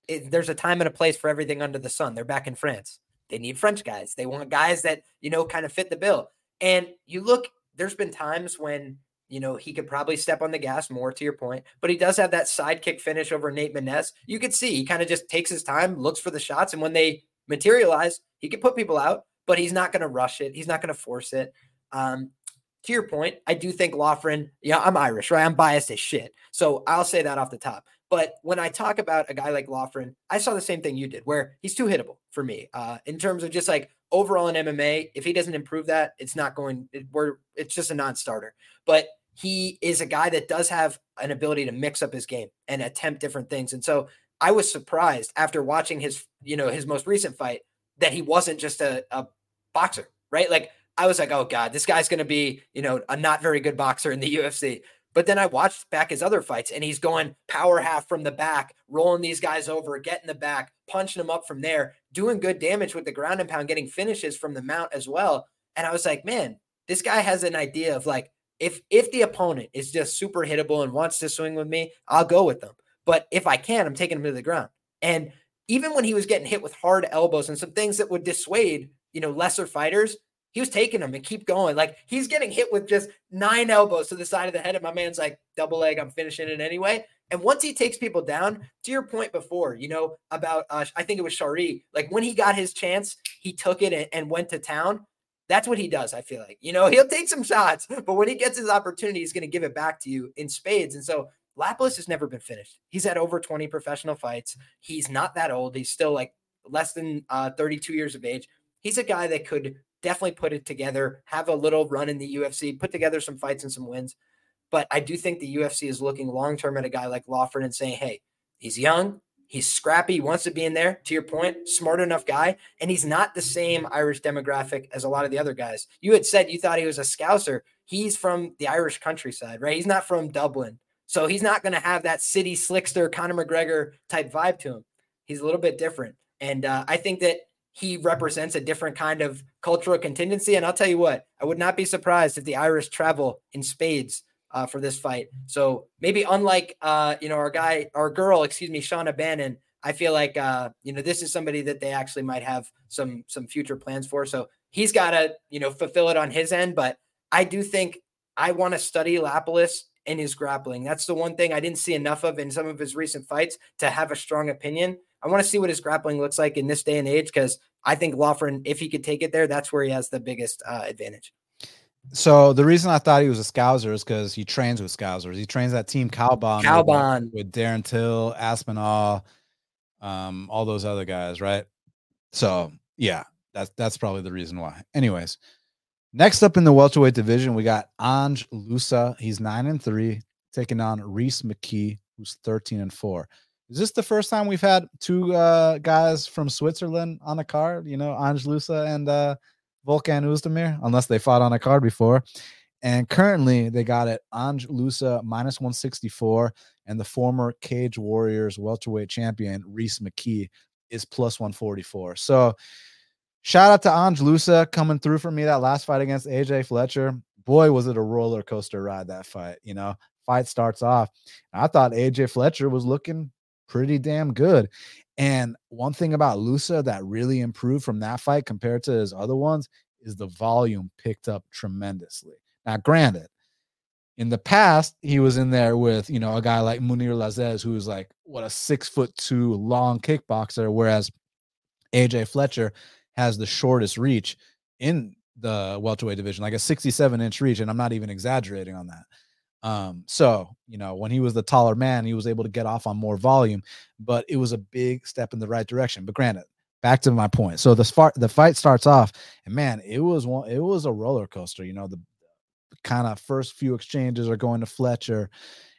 it, there's a time and a place for everything under the sun. They're back in France. They need French guys. They want guys that, you know, kind of fit the bill. And you look, there's been times when, you know, he could probably step on the gas more to your point, but he does have that sidekick finish over Nate Maness. You could see he kind of just takes his time, looks for the shots, and when they materialize, he can put people out, but he's not going to rush it. He's not going to force it. Um, to your point, I do think Loughran, yeah, I'm Irish, right? I'm biased as shit. So I'll say that off the top. But when I talk about a guy like Loughran, I saw the same thing you did, where he's too hittable for me. Uh, in terms of just like overall in MMA, if he doesn't improve that, it's not going. It, we're it's just a non-starter. But he is a guy that does have an ability to mix up his game and attempt different things. And so I was surprised after watching his, you know, his most recent fight that he wasn't just a, a boxer, right? Like I was like, oh God, this guy's going to be, you know, a not very good boxer in the UFC. But then I watched back his other fights and he's going power half from the back, rolling these guys over, getting the back, punching them up from there, doing good damage with the ground and pound, getting finishes from the mount as well. And I was like, man, this guy has an idea of like, if if the opponent is just super hittable and wants to swing with me, I'll go with them. But if I can, I'm taking him to the ground. And even when he was getting hit with hard elbows and some things that would dissuade, you know, lesser fighters, he was taking them and keep going. Like he's getting hit with just nine elbows to the side of the head. And my man's like, double leg, I'm finishing it anyway. And once he takes people down, to your point before, you know, about, uh, I think it was Shari, like when he got his chance, he took it and, and went to town. That's what he does. I feel like, you know, he'll take some shots, but when he gets his opportunity, he's going to give it back to you in spades. And so Lapilus has never been finished. He's had over 20 professional fights. He's not that old. He's still like less than uh, 32 years of age. He's a guy that could definitely put it together, have a little run in the UFC, put together some fights and some wins. But I do think the UFC is looking long term at a guy like Lawford and saying, hey, he's young, he's scrappy, he wants to be in there. To your point, smart enough guy, and he's not the same Irish demographic as a lot of the other guys. You had said you thought he was a Scouser. He's from the Irish countryside, right? He's not from Dublin. So he's not going to have that city slickster, Conor McGregor type vibe to him. He's a little bit different. And uh, I think that he represents a different kind of cultural contingency. And I'll tell you what, I would not be surprised if the Irish travel in spades uh, for this fight. So maybe unlike uh, you know our guy, our girl, excuse me, Shauna Bannon, I feel like uh, you know this is somebody that they actually might have some some future plans for. So he's got to you know fulfill it on his end. But I do think I want to study Lapilus and his grappling. That's the one thing I didn't see enough of in some of his recent fights to have a strong opinion. I want to see what his grappling looks like in this day and age because I think Loughran, if he could take it there, that's where he has the biggest uh, advantage. So the reason I thought he was a Scouser is because he trains with Scousers. He trains that team Kaobon, Kaobon. With, Darren Till, Aspinall, um, all those other guys, right? So yeah, that's that's probably the reason why. Anyways, next up in the welterweight division, we got Ange Loosa. He's nine and three, taking on Rhys McKee, who's 13 and four. Is this the first time we've had two uh, guys from Switzerland on a card? You know, Ange Loosa and uh, Volkan Oezdemir, unless they fought on a card before. And currently, they got it Ange Loosa minus 164, and the former Cage Warriors welterweight champion Rhys McKee is plus 144. So, shout out to Ange Loosa coming through for me that last fight against AJ Fletcher. Boy, was it a roller coaster ride that fight. You know, fight starts off. I thought AJ Fletcher was looking pretty damn good. And one thing about Loosa that really improved from that fight compared to his other ones is the volume picked up tremendously. Now, granted, in the past, he was in there with, you know, a guy like Mounir Lazzez, who's like, what, a six foot two long kickboxer, whereas AJ Fletcher has the shortest reach in the welterweight division, like a 67 inch reach. And I'm not even exaggerating on that. Um, so you know, when he was the taller man, he was able to get off on more volume, but it was a big step in the right direction. But granted, back to my point. So the the fight starts off, and man, it was one, it was a roller coaster. You know, the, kind of first few exchanges are going to Fletcher,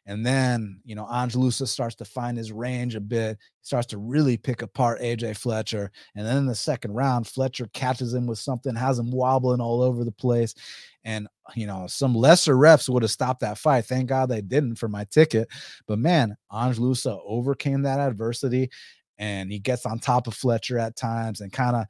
and then, you know, Ange Loosa starts to find his range a bit, starts to really pick apart AJ Fletcher. And then in the second round, Fletcher catches him with something, has him wobbling all over the place. And, you know, some lesser refs would have stopped that fight. Thank God they didn't for my ticket. But man, Ange Loosa overcame that adversity and he gets on top of Fletcher at times and kind of,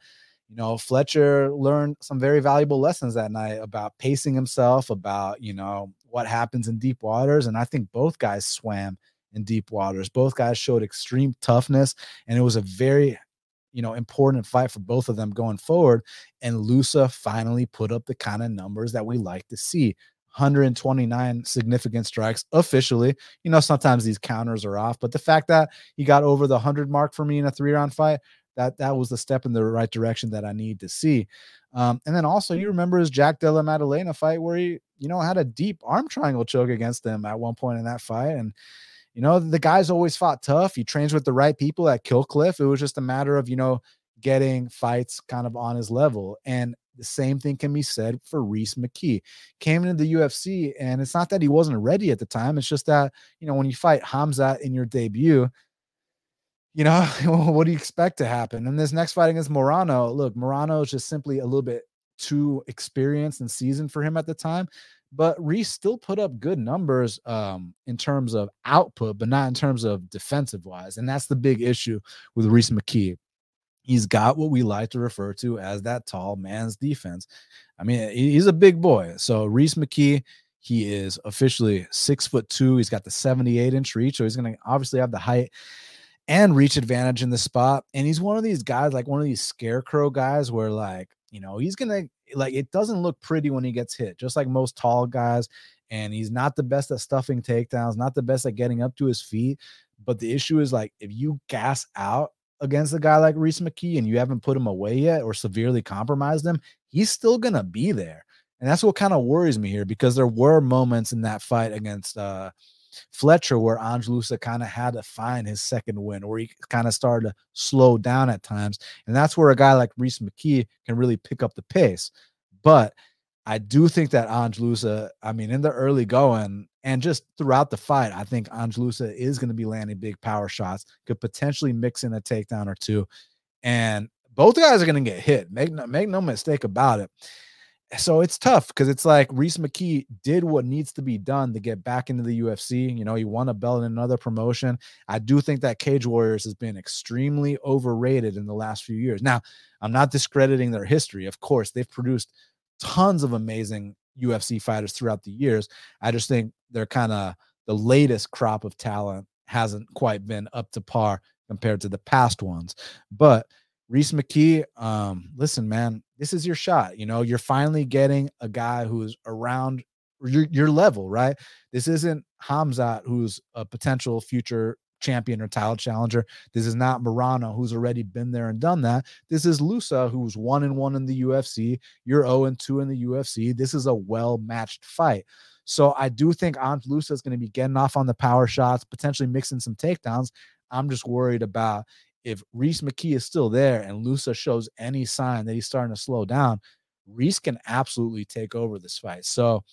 you know, Fletcher learned some very valuable lessons that night about pacing himself, about, you know, what happens in deep waters. And I think both guys swam in deep waters. Both guys showed extreme toughness, and it was a very you know important fight for both of them going forward and Loosa finally put up the kind of numbers that we like to see 129 significant strikes officially you know sometimes these counters are off but the fact that he got over the 100 mark for me in a three round fight that that was the step in the right direction that I need to see um, and then also you remember his Jack Della Maddalena fight where he you know, had a deep arm triangle choke against him at one point in that fight. And, you know, the guy's always fought tough. He trains with the right people at Kill Cliff. It was just a matter of, you know, getting fights kind of on his level. And the same thing can be said for Rhys McKee. Came into the UFC, and it's not that he wasn't ready at the time. It's just that, you know, when you fight Hamza in your debut, you know, what do you expect to happen? And this next fight against Morono, look, Morono is just simply a little bit too experienced and seasoned for him at the time. But Rhys still put up good numbers um, in terms of output, but not in terms of defensive wise. And that's the big issue with Rhys McKee. He's got what we like to refer to as that tall man's defense. I mean, he's a big boy. So Rhys McKee, he is officially six foot two. He's got the 78 inch reach. So he's going to obviously have the height and reach advantage in the spot. And he's one of these guys, like one of these scarecrow guys, where like you know, he's gonna like it doesn't look pretty when he gets hit, just like most tall guys. And he's not the best at stuffing takedowns, not the best at getting up to his feet. But the issue is like if you gas out against a guy like Rhys McKee and you haven't put him away yet or severely compromised him, he's still gonna be there. And that's what kind of worries me here because there were moments in that fight against uh Fletcher where Ange Loosa kind of had to find his second win, where he kind of started to slow down at times. And that's where a guy like Rhys McKee can really pick up the pace. But I do think that Ange Loosa, I mean, in the early going and just throughout the fight, I think Ange Loosa is going to be landing big power shots, could potentially mix in a takedown or two. And both guys are going to get hit. Make no, make no mistake about it so it's tough because it's like Rhys McKee did what needs to be done to get back into the UFC. You know, he won a belt in another promotion. I do think that Cage Warriors has been extremely overrated in the last few years. Now, I'm not discrediting their history. Of course, they've produced tons of amazing UFC fighters throughout the years. I just think they're kind of the latest crop of talent hasn't quite been up to par compared to the past ones. But Rhys McKee, um, listen, man, this is your shot. You know, you're finally getting a guy who's around your, your level, right? This isn't Hamzat, who's a potential future champion or title challenger. This is not Morono, who's already been there and done that. This is Loosa, who's one and one in the UFC. You're 0 and 2 in the UFC. This is a well matched fight. So I do think Ange Loosa is going to be getting off on the power shots, potentially mixing some takedowns. I'm just worried about if Rhys McKee is still there and Loosa shows any sign that he's starting to slow down, Rhys can absolutely take over this fight. So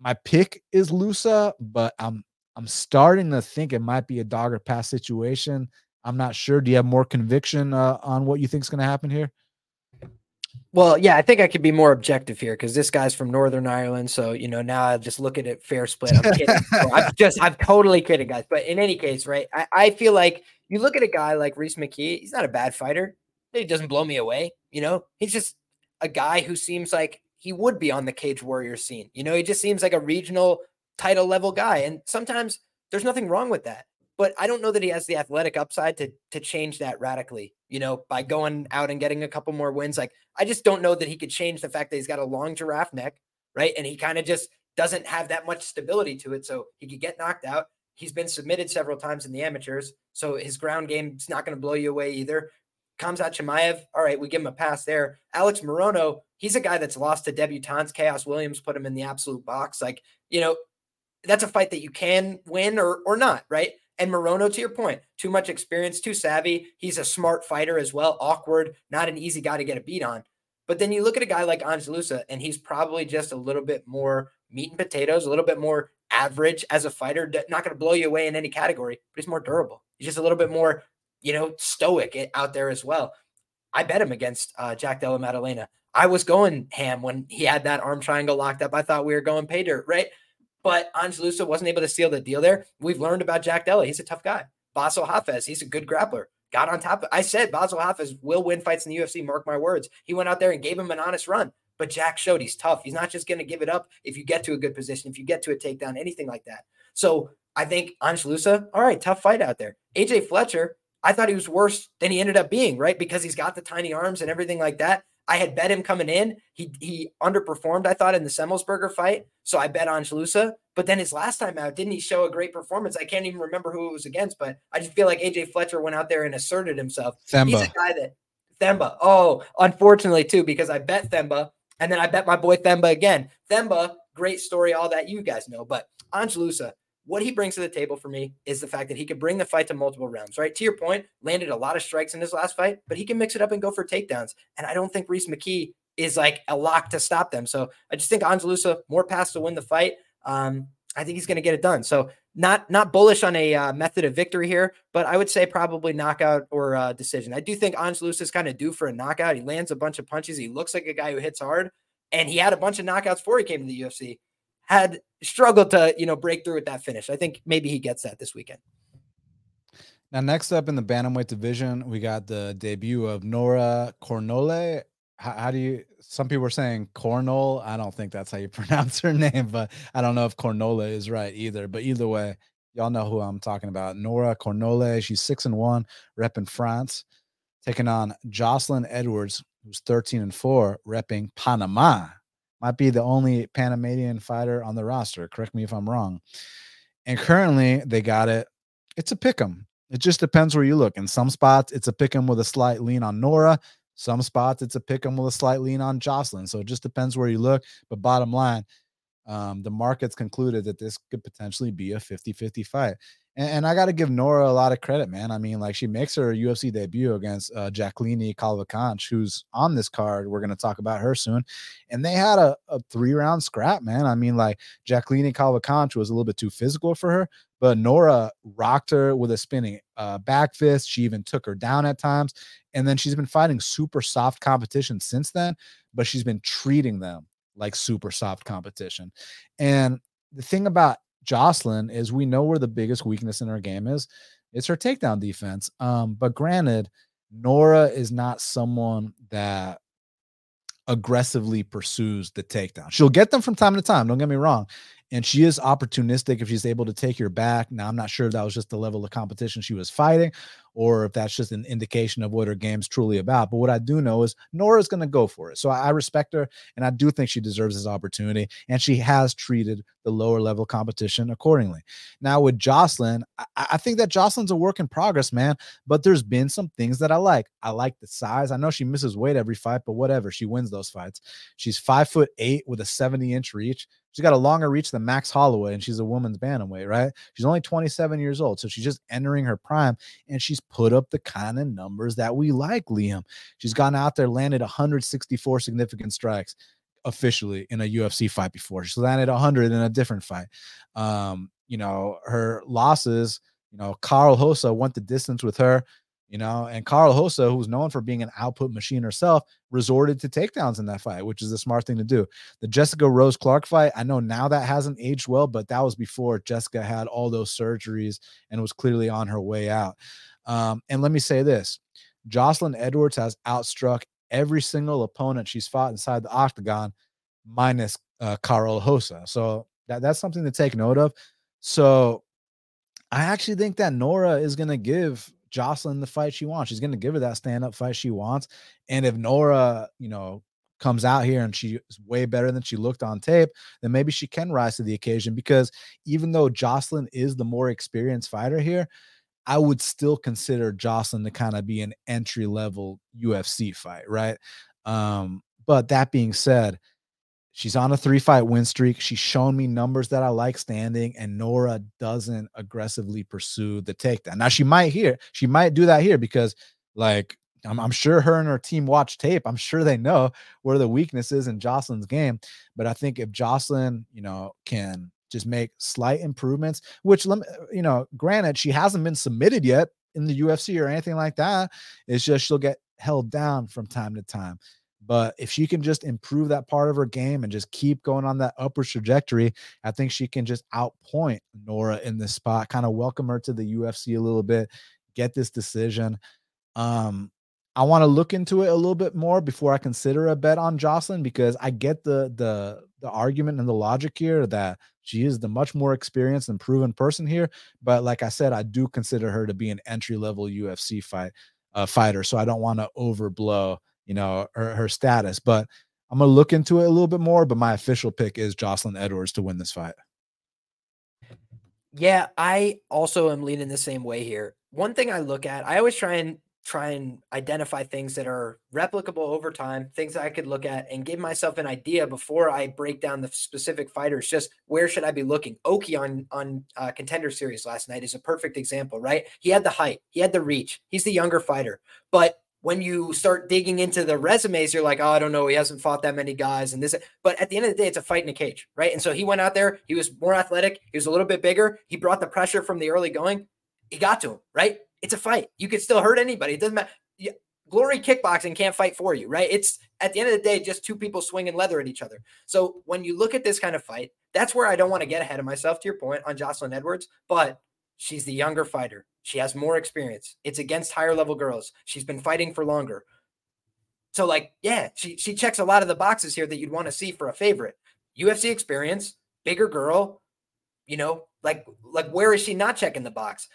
my pick is Loosa, but I'm I'm starting to think it might be a dog or pass situation. I'm not sure. Do you have more conviction uh, on what you think is going to happen here? Well, yeah, I think I could be more objective here because this guy's from Northern Ireland. So, you know, now I just look at it fair split. I'm kidding. I'm just, I'm totally kidding, guys. But in any case, right, I, I feel like you look at a guy like Rhys McKee, he's not a bad fighter. He doesn't blow me away. You know, he's just a guy who seems like he would be on the Cage Warrior scene. You know, he just seems like a regional title level guy. And sometimes there's nothing wrong with that. But I don't know that he has the athletic upside to to change that radically, you know, by going out and getting a couple more wins. Like I just don't know that he could change the fact that he's got a long giraffe neck, right? And he kind of just doesn't have that much stability to it. So he could get knocked out. He's been submitted several times in the amateurs, so his ground game is not going to blow you away either. Khamzat Chimaev, all right, we give him a pass there. Alex Morono, he's a guy that's lost to debutantes. Khaos Williams put him in the absolute box. Like, you know, that's a fight that you can win or or not, right? And Morono, to your point, too much experience, too savvy. He's a smart fighter as well, awkward, not an easy guy to get a beat on. But then you look at a guy like Ange Loosa, and he's probably just a little bit more meat and potatoes, a little bit more average as a fighter, not going to blow you away in any category, but he's more durable. He's just a little bit more, you know, stoic out there as well. I bet him against uh, Jack Della Maddalena. I was going ham when he had that arm triangle locked up. I thought we were going pay dirt, right? But Ange Loosa wasn't able to seal the deal there. We've learned about Jack Della. He's a tough guy. Bassil Hafez, he's a good grappler. Got on top of I said Bassil Hafez will win fights in the UFC. Mark my words. He went out there and gave him an honest run. But Jack showed he's tough. He's not just going to give it up if you get to a good position, if you get to a takedown, anything like that. So I think Ange Loosa, all right, tough fight out there. AJ Fletcher, I thought he was worse than he ended up being, right? Because he's got the tiny arms and everything like that. I had bet him coming in. He he underperformed, I thought, in the Semelsberger fight. So I bet Ange Loosa. But then his last time out, didn't he show a great performance? I can't even remember who it was against, but I just feel like AJ Fletcher went out there and asserted himself. Themba. He's a guy that Themba. Oh, unfortunately, too, because I bet Themba and then I bet my boy Themba again. Themba, great story, all that you guys know. But Ange Loosa, what he brings to the table for me is the fact that he could bring the fight to multiple rounds, right? To your point, landed a lot of strikes in his last fight, but he can mix it up and go for takedowns. And I don't think Rhys McKee is like a lock to stop them. So I just think Ange Loosa more pass to win the fight. Um, I think he's going to get it done. So not not bullish on a uh, method of victory here, but I would say probably knockout or uh, decision. I do think Ange Loosa is kind of due for a knockout. He lands a bunch of punches. He looks like a guy who hits hard, and he had a bunch of knockouts before he came to the UFC. Had struggled to you know break through with that finish. I think maybe he gets that this weekend. Now, next up in the bantamweight division, we got the debut of Nora Cornolle how, how, do you some people are saying cornol i don't think that's how you pronounce her name but i don't know if cornola is right either but either way y'all know who i'm talking about nora cornolle she's six and one rep in france taking on joselyne edwards who's 13 and 4, repping Panama. Might be the only Panamanian fighter on the roster. Correct me if I'm wrong. And currently they got it. It's a pick 'em. It just depends where you look. In some spots, it's a pick 'em with a slight lean on Nora. Some spots, it's a pick 'em with a slight lean on Joselyne. So it just depends where you look. But bottom line, um, the market's concluded that this could potentially be a 50 50 fight. And, and I got to give Nora a lot of credit, man. I mean, like she makes her UFC debut against uh, Jacqueline Cavalcanti, who's on this card. We're going to talk about her soon. And they had a, a three round scrap, man. I mean, like Jacqueline Cavalcanti was a little bit too physical for her, but Nora rocked her with a spinning uh, back fist. She even took her down at times. And then she's been fighting super soft competition since then, but she's been treating them like super soft competition. And the thing about Joselyne is we know where the biggest weakness in her game is. It's her takedown defense. Um, but granted, Nora is not someone that aggressively pursues the takedown. She'll get them from time to time, don't get me wrong. And she is opportunistic if she's able to take your back. Now, I'm not sure that was just the level of competition she was fighting or if that's just an indication of what her game's truly about. But what I do know is Nora's going to go for it. So I, I, respect her and I do think she deserves this opportunity. And she has treated the lower level competition accordingly. Now, with Joselyne, I, I think that Joselyne's a work in progress, man. But there's been some things that I like. I like the size. I know she misses weight every fight, but whatever. She wins those fights. She's five foot eight with a 70 inch reach. She's got a longer reach than Max Holloway, and she's a woman's bantamweight, right? She's only 27 years old, so she's just entering her prime, and she's put up the kind of numbers that we like, Liam. She's gone out there, landed 164 significant strikes officially in a UFC fight before. She landed 100 in a different fight. Um, you know, her losses, you know, Carl Hosa went the distance with her you know, and Karol Rosa, who's known for being an output machine herself, resorted to takedowns in that fight, which is a smart thing to do. The Jessica Rose Clark fight, I know now that hasn't aged well, but that was before Jessica had all those surgeries and was clearly on her way out. Um, and let me say this Joselyne Edwards has outstruck every single opponent she's fought inside the octagon, minus uh, Karol Rosa. So that, that's something to take note of. So I actually think that Nora is going to give Joselyne the fight she wants. She's going to give her that stand up fight she wants. And if Nora, you know, comes out here and she's way better than she looked on tape, then maybe she can rise to the occasion. Because even though Joselyne is the more experienced fighter here, I would still consider Joselyne to kind of be an entry level UFC fight, right? Um, but that being said, She's on a three fight win streak. She's shown me numbers that I like standing, and Nora doesn't aggressively pursue the takedown. Now, she might here, she might do that here because, like, I'm, I'm, sure her and her team watch tape. I'm sure they know where the weakness is in Joselyne's game. But I think if Joselyne, you know, can just make slight improvements, which, let me, you know, granted, she hasn't been submitted yet in the UFC or anything like that. It's just she'll get held down from time to time. But if she can just improve that part of her game and just keep going on that upward trajectory, I think she can just outpoint Nora in this spot, kind of welcome her to the UFC a little bit, get this decision. Um, I want to look into it a little bit more before I consider a bet on Joselyne because I get the the the argument and the logic here that she is the much more experienced and proven person here. But like I said, I do consider her to be an entry level UFC fight uh, fighter, so I don't want to overblow you know, her, her status. But I'm gonna look into it a little bit more. But my official pick is Joselyne Edwards to win this fight. Yeah, I also am leaning the same way here. One thing I look at, I always try and try and identify things that are replicable over time, things I could look at and give myself an idea before I break down the specific fighters. Just where should I be looking? Oki on on uh, contender series last night is a perfect example, right? He had the height, he had the reach, he's the younger fighter, but when you start digging into the resumes, you're like, oh, I don't know, he hasn't fought that many guys, and this. But at the end of the day, it's a fight in a cage, right? And so he went out there. He was more athletic. He was a little bit bigger. He brought the pressure from the early going. He got to him, right? It's a fight. You could still hurt anybody. It doesn't matter. Glory kickboxing can't fight for you, right? It's at the end of the day, just two people swinging leather at each other. So when you look at this kind of fight, that's where I don't want to get ahead of myself. To your point on Joselyne Edwards, but she's the younger fighter. She has more experience. It's against higher level girls. She's been fighting for longer. So, like, yeah, she she checks a lot of the boxes here that you'd want to see for a favorite. UFC experience, bigger girl, you know, like like where is she not checking the box?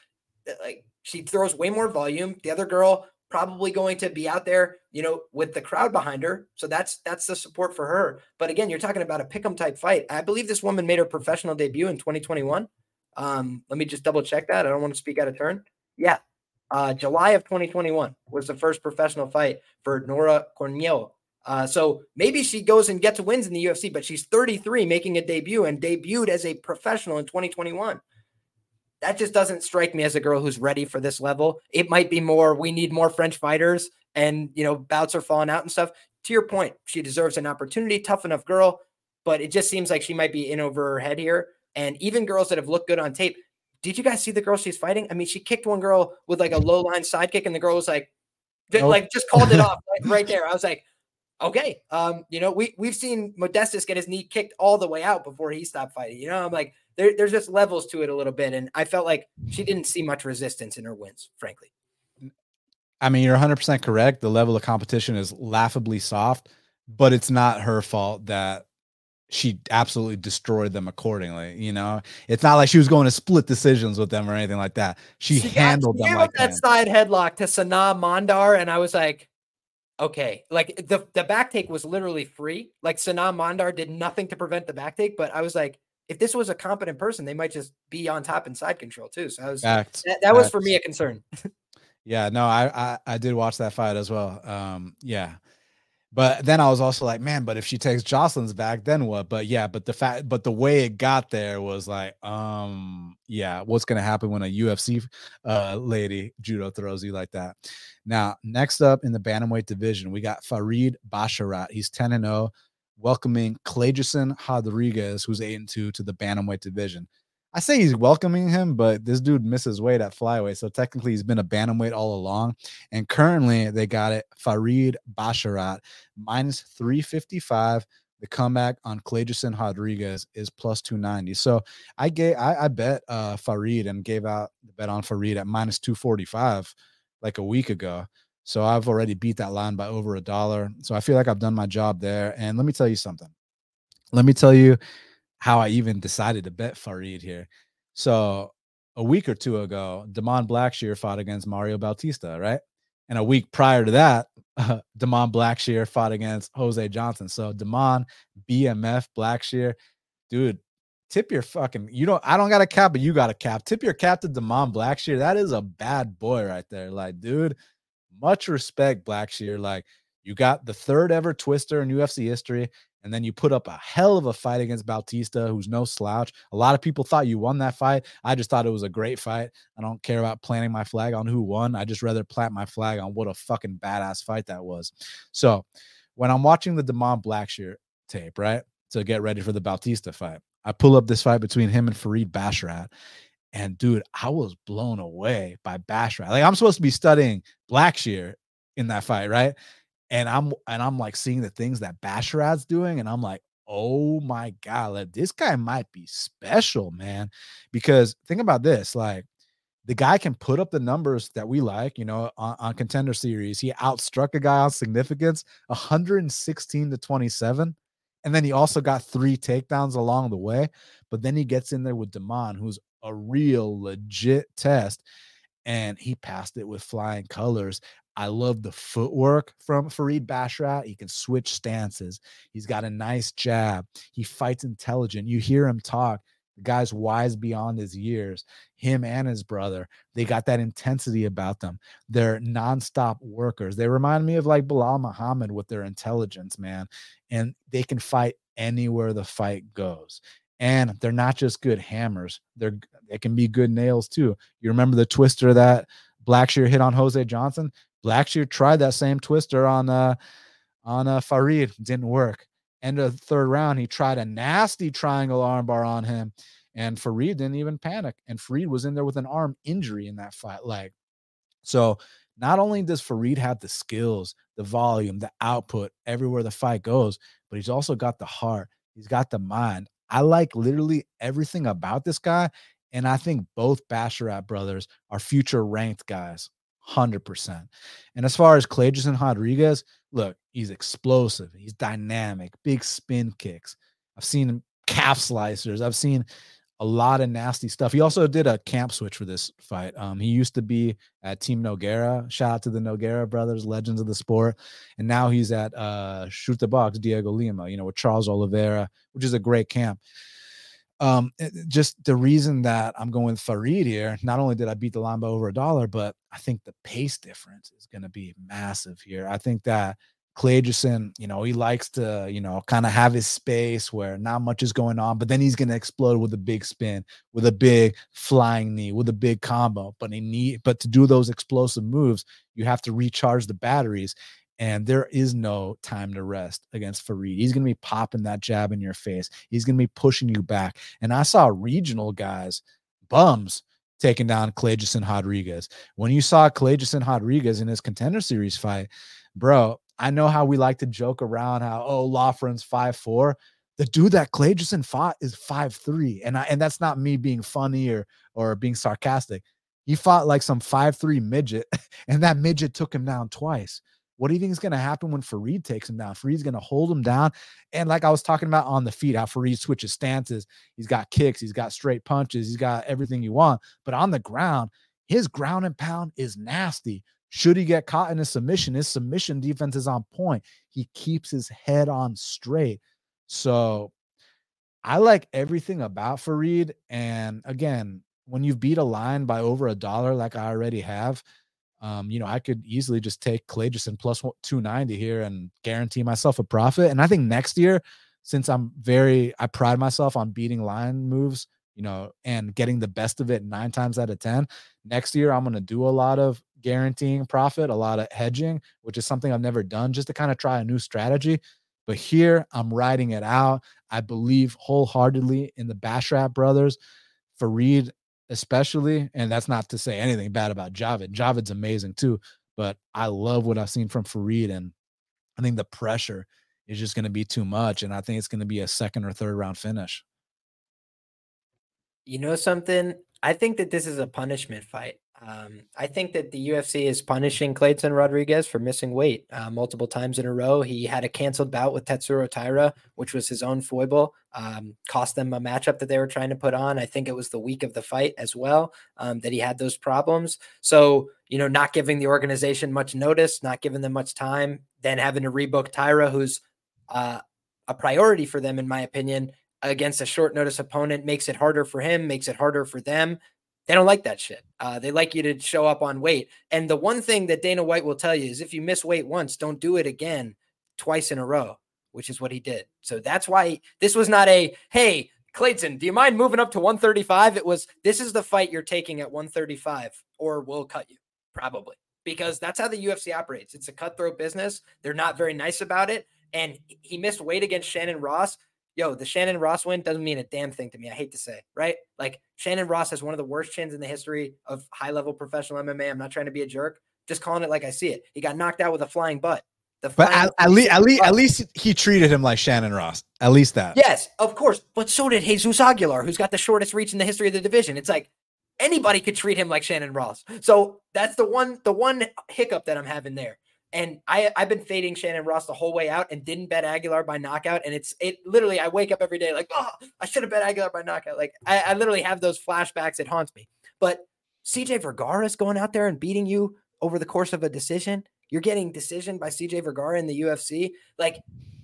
Uh, like she throws way more volume. The other girl probably going to be out there, you know, with the crowd behind her. So that's that's the support for her. But again, you're talking about a pick'em type fight. I believe this woman made her professional debut in 2021. Um, let me just double check that. I don't want to speak out of turn. Yeah. Uh, July of 2021 was the first professional fight for Nora Corneo. Uh, so maybe she goes and gets wins in the UFC, but she's 33 making a debut and debuted as a professional in 2021 that just doesn't strike me as a girl who's ready for this level. It might be more, we need more French fighters and, you know, bouts are falling out and stuff. To your point, she deserves an opportunity, tough enough girl, but it just seems like she might be in over her head here. And even girls that have looked good on tape, did you guys see the girl she's fighting? I mean, she kicked one girl with like a low line sidekick, and the girl was like, nope. like just called it off right, right there. I was like, okay, um, you know, we we've seen Modestas get his knee kicked all the way out before he stopped fighting. You know, I'm like, there, there's just levels to it a little bit. And I felt like she didn't see much resistance in her wins, frankly. I mean, you're 100% correct. The level of competition is laughably soft, but it's not her fault that she absolutely destroyed them accordingly. You know, it's not like she was going to split decisions with them or anything like that. She, she handled got, them like that side headlock to Sana Mondar, and I was like, okay, like the the back take was literally free. Like Sana Mondar did nothing to prevent the back take, but I was like, if this was a competent person, they might just be on top and side control too. So was Fact. that, that was for me a concern. yeah, no, I, I I did watch that fight as well. Um, yeah. But then I was also like, man, but if she takes Joselyne's back, then what? But yeah, but the fact, but the way it got there was like, um, yeah, what's gonna happen when a UFC uh lady judo throws you like that? Now, next up in the bantamweight division, we got Farid Basharat. He's 10 and 0 welcoming Kleydson Rodrigues, who's 8 and 2, to the Bantamweight division. I say he's welcoming him, but this dude misses weight at flyweight. So technically, he's been a bantamweight all along. And currently, they got it Farid Basharat minus 355. The comeback on Kleydson Rodrigues is plus 290. So I gave I, I bet uh Farid and gave out the bet on Farid at minus 245 like a week ago. So I've already beat that line by over a dollar. So I feel like I've done my job there. And let me tell you something. Let me tell you how I even decided to bet Farid here. So a week or two ago, Damon Blackshear fought against Mario Bautista, right? And a week prior to that, uh, Damon Blackshear fought against Jose Johnson. So Damon, BMF, Blackshear, dude, tip your fucking, you don't, I don't got a cap, but you got a cap. Tip your cap to Damon Blackshear. That is a bad boy right there. Like, dude, much respect, Blackshear. Like you got the third ever twister in UFC history, and then you put up a hell of a fight against Bautista, who's no slouch. A lot of people thought you won that fight. I just thought it was a great fight. I don't care about planting my flag on who won. I just rather plant my flag on what a fucking badass fight that was. So when I'm watching the Damon Blackshear tape, right, to get ready for the Bautista fight, I pull up this fight between him and Farid Basharat, and dude, I was blown away by Basharat. Like I'm supposed to be studying Blackshear in that fight, right? And I'm and I'm like seeing the things that Basharat's doing, and I'm like, oh my god, like, this guy might be special, man. Because think about this, like the guy can put up the numbers that we like, you know, on, on contender series. He outstruck a guy on significance 116 to 27. And then he also got three takedowns along the way. But then he gets in there with Damon, who's a real legit test and he passed it with flying colors. I love the footwork from Farid Basharat. He can switch stances. He's got a nice jab. He fights intelligent. You hear him talk. The guy's wise beyond his years. Him and his brother, they got that intensity about them. They're nonstop workers. They remind me of like Belal Muhammad with their intelligence, man. And they can fight anywhere the fight goes and they're not just good hammers they're they can be good nails too. You remember the twister that blackshear hit on jose johnson? Blackshear tried that same twister on uh on uh farid didn't work. End of the third round he tried a nasty triangle armbar on him and farid didn't even panic and farid was in there with an arm injury in that fight like so not only does farid have the skills the volume the output everywhere the fight goes but he's also got the heart He's got the mind. I like literally everything about this guy. And I think both Basharat brothers are future ranked guys, 100%. And as far as Kleydson Rodrigues, look, he's explosive. He's dynamic, big spin kicks. I've seen calf slicers. I've seen a lot of nasty stuff. He also did a camp switch for this fight. Um, he used to be at Team Nogueira. Shout out to the Nogueira brothers, legends of the sport. And now he's at uh, Chute Boxe, Diego Lima, you know, with Charles Oliveira, which is a great camp. Um, just the reason that I'm going Farid here, not only did I beat the by over a dollar, but I think the pace difference is going to be massive here. I think that Claygerson, you know, he likes to, you know, kind of have his space where not much is going on, but then he's going to explode with a big spin, with a big flying knee, with a big combo. But he need, but to do those explosive moves, you have to recharge the batteries, and there is no time to rest against Farid. He's going to be popping that jab in your face. He's going to be pushing you back. And I saw regional guys, bums, taking down Claygerson Rodrigues. When you saw Claygerson Rodrigues in his contender series fight, bro, I know how we like to joke around how oh Loughran's five four. The dude that Clay Claygerson fought is five three, and I and that's not me being funny or or being sarcastic. He fought like some five three midget, and that midget took him down twice. What do you think is going to happen when Farid takes him down? Farid's going to hold him down. And like I was talking about on the feet, how Farid switches stances. He's got kicks, he's got straight punches, he's got everything you want. But on the ground, his ground and pound is nasty. Should he get caught in a submission, his submission defense is on point. He keeps his head on straight. So I like everything about Farid. And again, when you've beat a line by over a dollar, like I already have, um, you know, I could easily just take Claygerson plus 290 here and guarantee myself a profit. And I think next year, since I'm very, I pride myself on beating line moves, you know, and getting the best of it nine times out of 10. Next year, I'm going to do a lot of guaranteeing profit, a lot of hedging, which is something I've never done just to kind of try a new strategy. But here I'm riding it out. I believe wholeheartedly in the Basharat brothers, Farid especially. And that's not to say anything bad about Javid. Javid's amazing too. But I love what I've seen from Farid. And I think the pressure is just going to be too much. And I think it's going to be a second or third round finish. You know something? I think that this is a punishment fight. Um, I think that the UFC is punishing Clayton Rodrigues for missing weight uh, multiple times in a row. He had a canceled bout with Tatsuro Taira, which was his own foible, um, cost them a matchup that they were trying to put on. I think it was the week of the fight as well um, that he had those problems. So, you know, not giving the organization much notice, not giving them much time, then having to rebook Taira, who's uh, a priority for them, in my opinion, against a short notice opponent makes it harder for him, makes it harder for them. They don't like that shit. Uh, they like you to show up on weight. And the one thing that Dana White will tell you is if you miss weight once, don't do it again twice in a row, which is what he did. So that's why this was not a, hey, Clayton, do you mind moving up to 135? It was, this is the fight you're taking at 135, or we'll cut you, probably, because that's how the UFC operates. It's a cutthroat business. They're not very nice about it. And he missed weight against Shannon Ross yo, the Shannon Ross win doesn't mean a damn thing to me. I hate to say, right? Like Shannon Ross has one of the worst chins in the history of high level professional MMA. I'm not trying to be a jerk, just calling it like I see it. He got knocked out with a flying butt. The but at, at, least, at least, at least he treated him like Shannon Ross. At least that. Yes, of course. But so did Jesus Aguilar, who's got the shortest reach in the history of the division. It's like anybody could treat him like Shannon Ross. So that's the one, the one hiccup that I'm having there. And I I've been fading Shannon Ross the whole way out and didn't bet Aguilar by knockout. And it's it literally I wake up every day like, oh, I should have bet Aguilar by knockout. Like I, I literally have those flashbacks. It haunts me. But CJ Vergara is going out there and beating you over the course of a decision. You're getting decision by CJ Vergara in the UFC. Like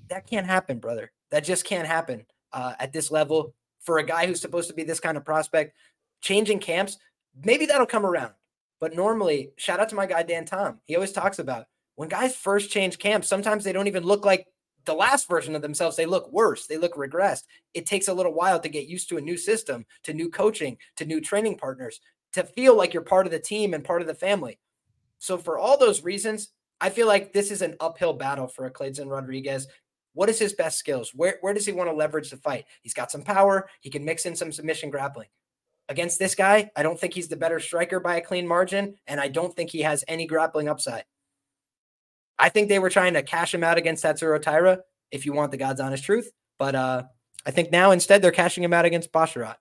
that can't happen, brother. That just can't happen uh, at this level for a guy who's supposed to be this kind of prospect. Changing camps, maybe that'll come around. But normally, shout out to my guy Dan Tom. He always talks about when guys first change camps, sometimes they don't even look like the last version of themselves. They look worse, they look regressed. It takes a little while to get used to a new system, to new coaching, to new training partners, to feel like you're part of the team and part of the family. So, for all those reasons, I feel like this is an uphill battle for a Clayton Rodrigues. What is his best skills? Where, where does he want to leverage the fight? He's got some power. He can mix in some submission grappling. Against this guy, I don't think he's the better striker by a clean margin, and I don't think he has any grappling upside. I think they were trying to cash him out against Tatsuro Taira, if you want the God's honest truth. But uh, I think now instead they're cashing him out against Basharat.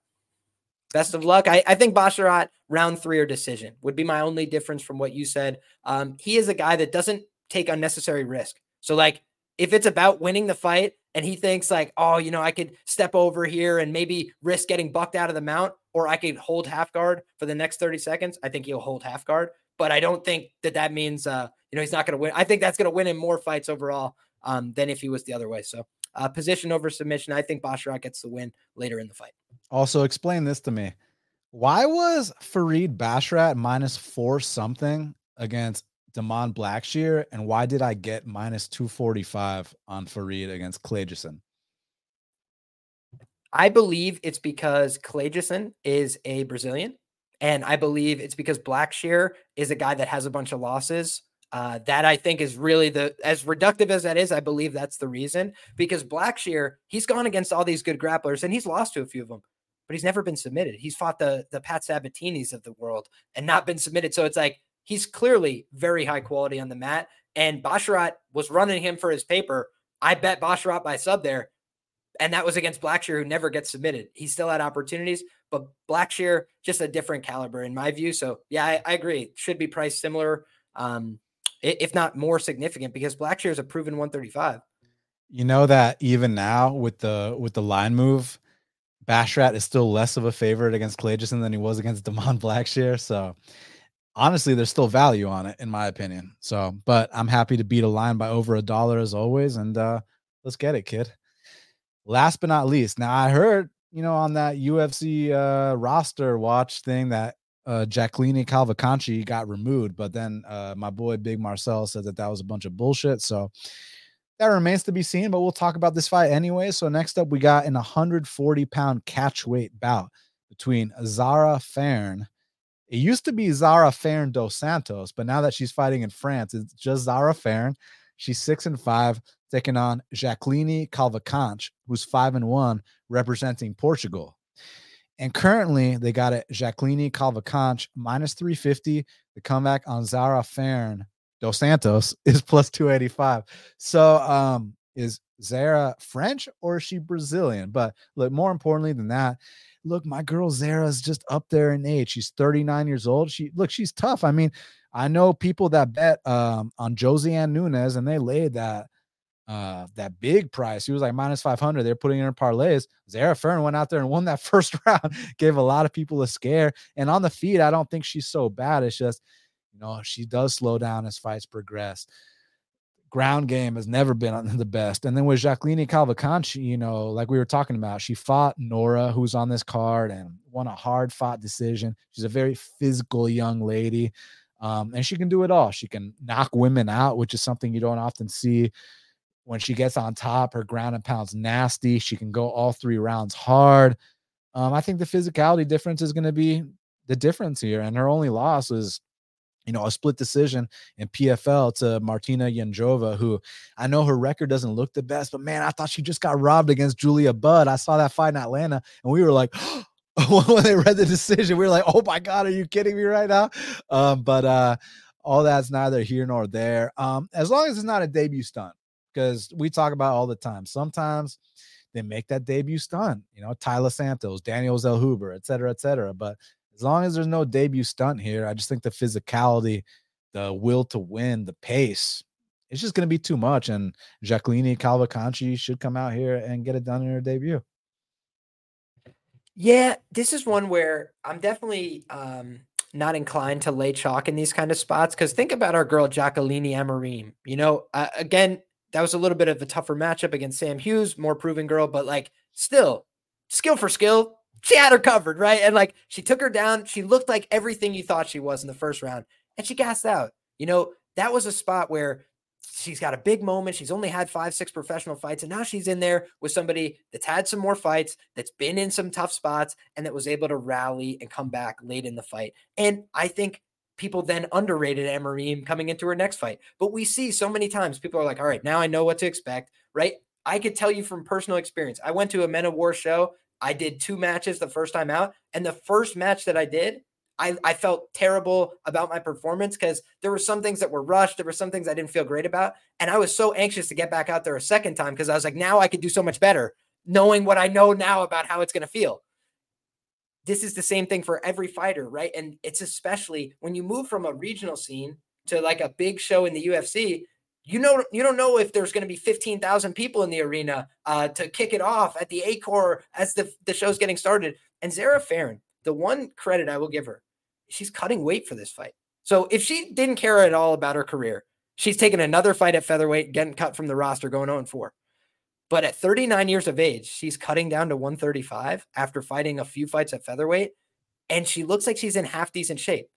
Best of luck. I, I think Basharat round three or decision would be my only difference from what you said. Um, he is a guy that doesn't take unnecessary risk. So, like, if it's about winning the fight and he thinks like, oh, you know, I could step over here and maybe risk getting bucked out of the mount, or I could hold half guard for the next 30 seconds, I think he'll hold half guard. But I don't think that that means, uh, you know, he's not going to win. I think that's going to win him more fights overall um, than if he was the other way. So uh, position over submission. I think Basharat gets the win later in the fight. Also, explain this to me. Why was Farid Basharat minus four something against Damon Blackshear? And why did I get minus 245 on Farid against Clayjason? I believe it's because Clayjason is a Brazilian. And I believe it's because Blackshear is a guy that has a bunch of losses. Uh, that I think is really the as reductive as that is. I believe that's the reason because Blackshear he's gone against all these good grapplers and he's lost to a few of them, but he's never been submitted. He's fought the the Pat Sabatinis of the world and not been submitted. So it's like he's clearly very high quality on the mat. And Basharat was running him for his paper. I bet Basharat by sub there, and that was against Blackshear, who never gets submitted. He still had opportunities, but Blackshear just a different caliber in my view. So yeah, I, I agree. Should be priced similar. Um, if not more significant, because Blackshear is a proven 135. You know that even now with the with the line move, Basharat is still less of a favorite against Clayjason than he was against Damon Blackshear. So honestly, there's still value on it, in my opinion. So, but I'm happy to beat a line by over a dollar as always. And uh let's get it, kid. Last but not least, now I heard, you know, on that UFC uh roster watch thing that uh, Jacqueline Cavalcanti got removed, but then uh, my boy Big Marcel said that that was a bunch of bullshit. So that remains to be seen, but we'll talk about this fight anyway. So next up, we got an 140 pound catch weight bout between Zarah Fairn. It used to be Zarah Fairn dos Santos, but now that she's fighting in France, it's just Zarah Fairn. She's six and five, taking on Jacqueline Cavalcanti, who's five and one, representing Portugal. And currently, they got it Jacqueline Cavalcanti minus 350. The comeback on Zarah Fairn dos Santos is plus 285. So, um, is Zarah French or is she Brazilian? But look, more importantly than that, look, my girl Zarah is just up there in age. She's 39 years old. She look, she's tough. I mean, I know people that bet um, on Josiane Nunes and they laid that uh that big price. He was like minus 500. They're putting in her parlays. Zarah Fairn went out there and won that first round, gave a lot of people a scare. And on the feet, I don't think she's so bad. It's just, you know, she does slow down as fights progress. Ground game has never been the best. And then with Jacqueline Cavalcanti, you know, like we were talking about, she fought Nora, who's on this card, and won a hard fought decision. She's a very physical young lady. Um, and she can do it all. She can knock women out, which is something you don't often see when she gets on top, her ground and pounds nasty. She can go all three rounds hard. Um, I think the physicality difference is going to be the difference here. And her only loss is, you know, a split decision in PFL to Martina Jindrova, who I know her record doesn't look the best, but man, I thought she just got robbed against Julia Budd. I saw that fight in Atlanta and we were like, when they read the decision, we were like, oh my God, are you kidding me right now? Um, but uh, all that's neither here nor there. Um, as long as it's not a debut stunt because we talk about all the time. Sometimes they make that debut stunt, you know, Tyler Santos, Daniel Zellhuber, et cetera, et cetera. But as long as there's no debut stunt here, I just think the physicality, the will to win, the pace, it's just going to be too much. And Jacqueline Cavalcanti should come out here and get it done in her debut. Yeah, this is one where I'm definitely um, not inclined to lay chalk in these kind of spots because think about our girl Jacqueline Amorim. You know, uh, again, that was a little bit of a tougher matchup against Sam Hughes, more proven girl, but like still skill for skill, she had her covered, right? And like she took her down. She looked like everything you thought she was in the first round, and she gassed out. You know, that was a spot where she's got a big moment. She's only had five, six professional fights, and now she's in there with somebody that's had some more fights, that's been in some tough spots, and that was able to rally and come back late in the fight. And I think people then underrated Amorim coming into her next fight. But we see so many times people are like, all right, now I know what to expect, right? I could tell you from personal experience. I went to a Men of War show. I did two matches the first time out. And the first match that I did, I, I felt terrible about my performance because there were some things that were rushed. There were some things I didn't feel great about. And I was so anxious to get back out there a second time because I was like, now I could do so much better knowing what I know now about how it's going to feel this is the same thing for every fighter, right? And it's especially when you move from a regional scene to like a big show in the UFC, you know you don't know if there's going to be 15,000 people in the arena uh, to kick it off at the Accor as the the show's getting started. And Zarah Fairn, the one credit I will give her, she's cutting weight for this fight. So if she didn't care at all about her career, she's taking another fight at featherweight, getting cut from the roster, going 0 4. But at 39 years of age, she's cutting down to 135 after fighting a few fights at featherweight. And she looks like she's in half decent shape.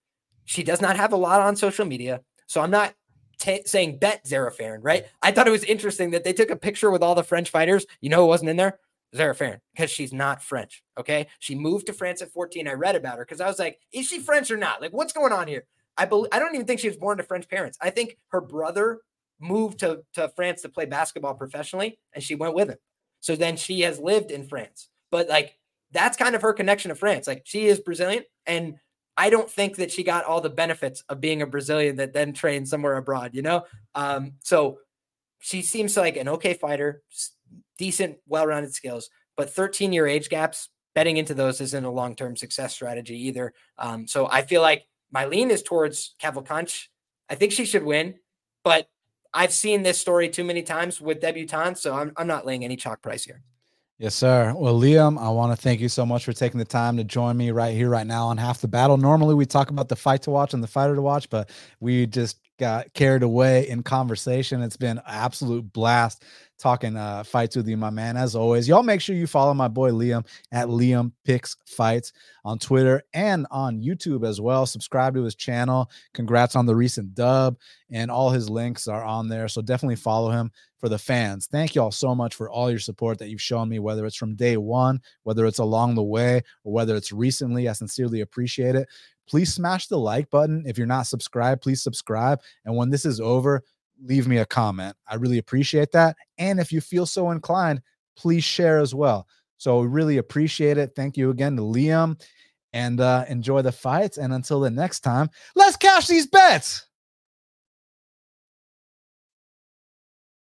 She does not have a lot on social media. So I'm not t- saying bet Zarah Fairn, right? I thought it was interesting that they took a picture with all the French fighters. You know who wasn't in there? Zarah Fairn, because she's not French. Okay. She moved to France at 14. I read about her because I was like, is she French or not? Like, what's going on here? I believe I don't even think she was born to French parents. I think her brother moved to, to France to play basketball professionally and she went with him. So then she has lived in France. But like that's kind of her connection to France. Like she is Brazilian and I don't think that she got all the benefits of being a Brazilian that then trained somewhere abroad, you know? Um, so she seems like an okay fighter, decent, well rounded skills, but 13 year age gaps, betting into those isn't a long term success strategy either. Um, so I feel like my lean is towards Cavalcanti. I think she should win, but I've seen this story too many times with debutantes, so I'm, I'm not laying any chalk price here. Yes, sir. Well, Liam, I want to thank you so much for taking the time to join me right here, right now on Half the Battle. Normally, we talk about the fight to watch and the fighter to watch, but we just got carried away in conversation. It's been absolute blast talking uh, fights with you, my man. As always, y'all make sure you follow my boy Liam at Liam Picks Fights on Twitter and on YouTube as well. Subscribe to his channel. Congrats on the recent dub, and all his links are on there. So definitely follow him for the fans. Thank y'all so much for all your support that you've shown me, whether it's from day one, whether it's along the way, or whether it's recently. I sincerely appreciate it. Please smash the like button. If you're not subscribed, please subscribe. And when this is over, leave me a comment. I really appreciate that. And if you feel so inclined, please share as well. So we really appreciate it. Thank you again to Liam and uh, enjoy the fights. And until the next time, let's cash these bets.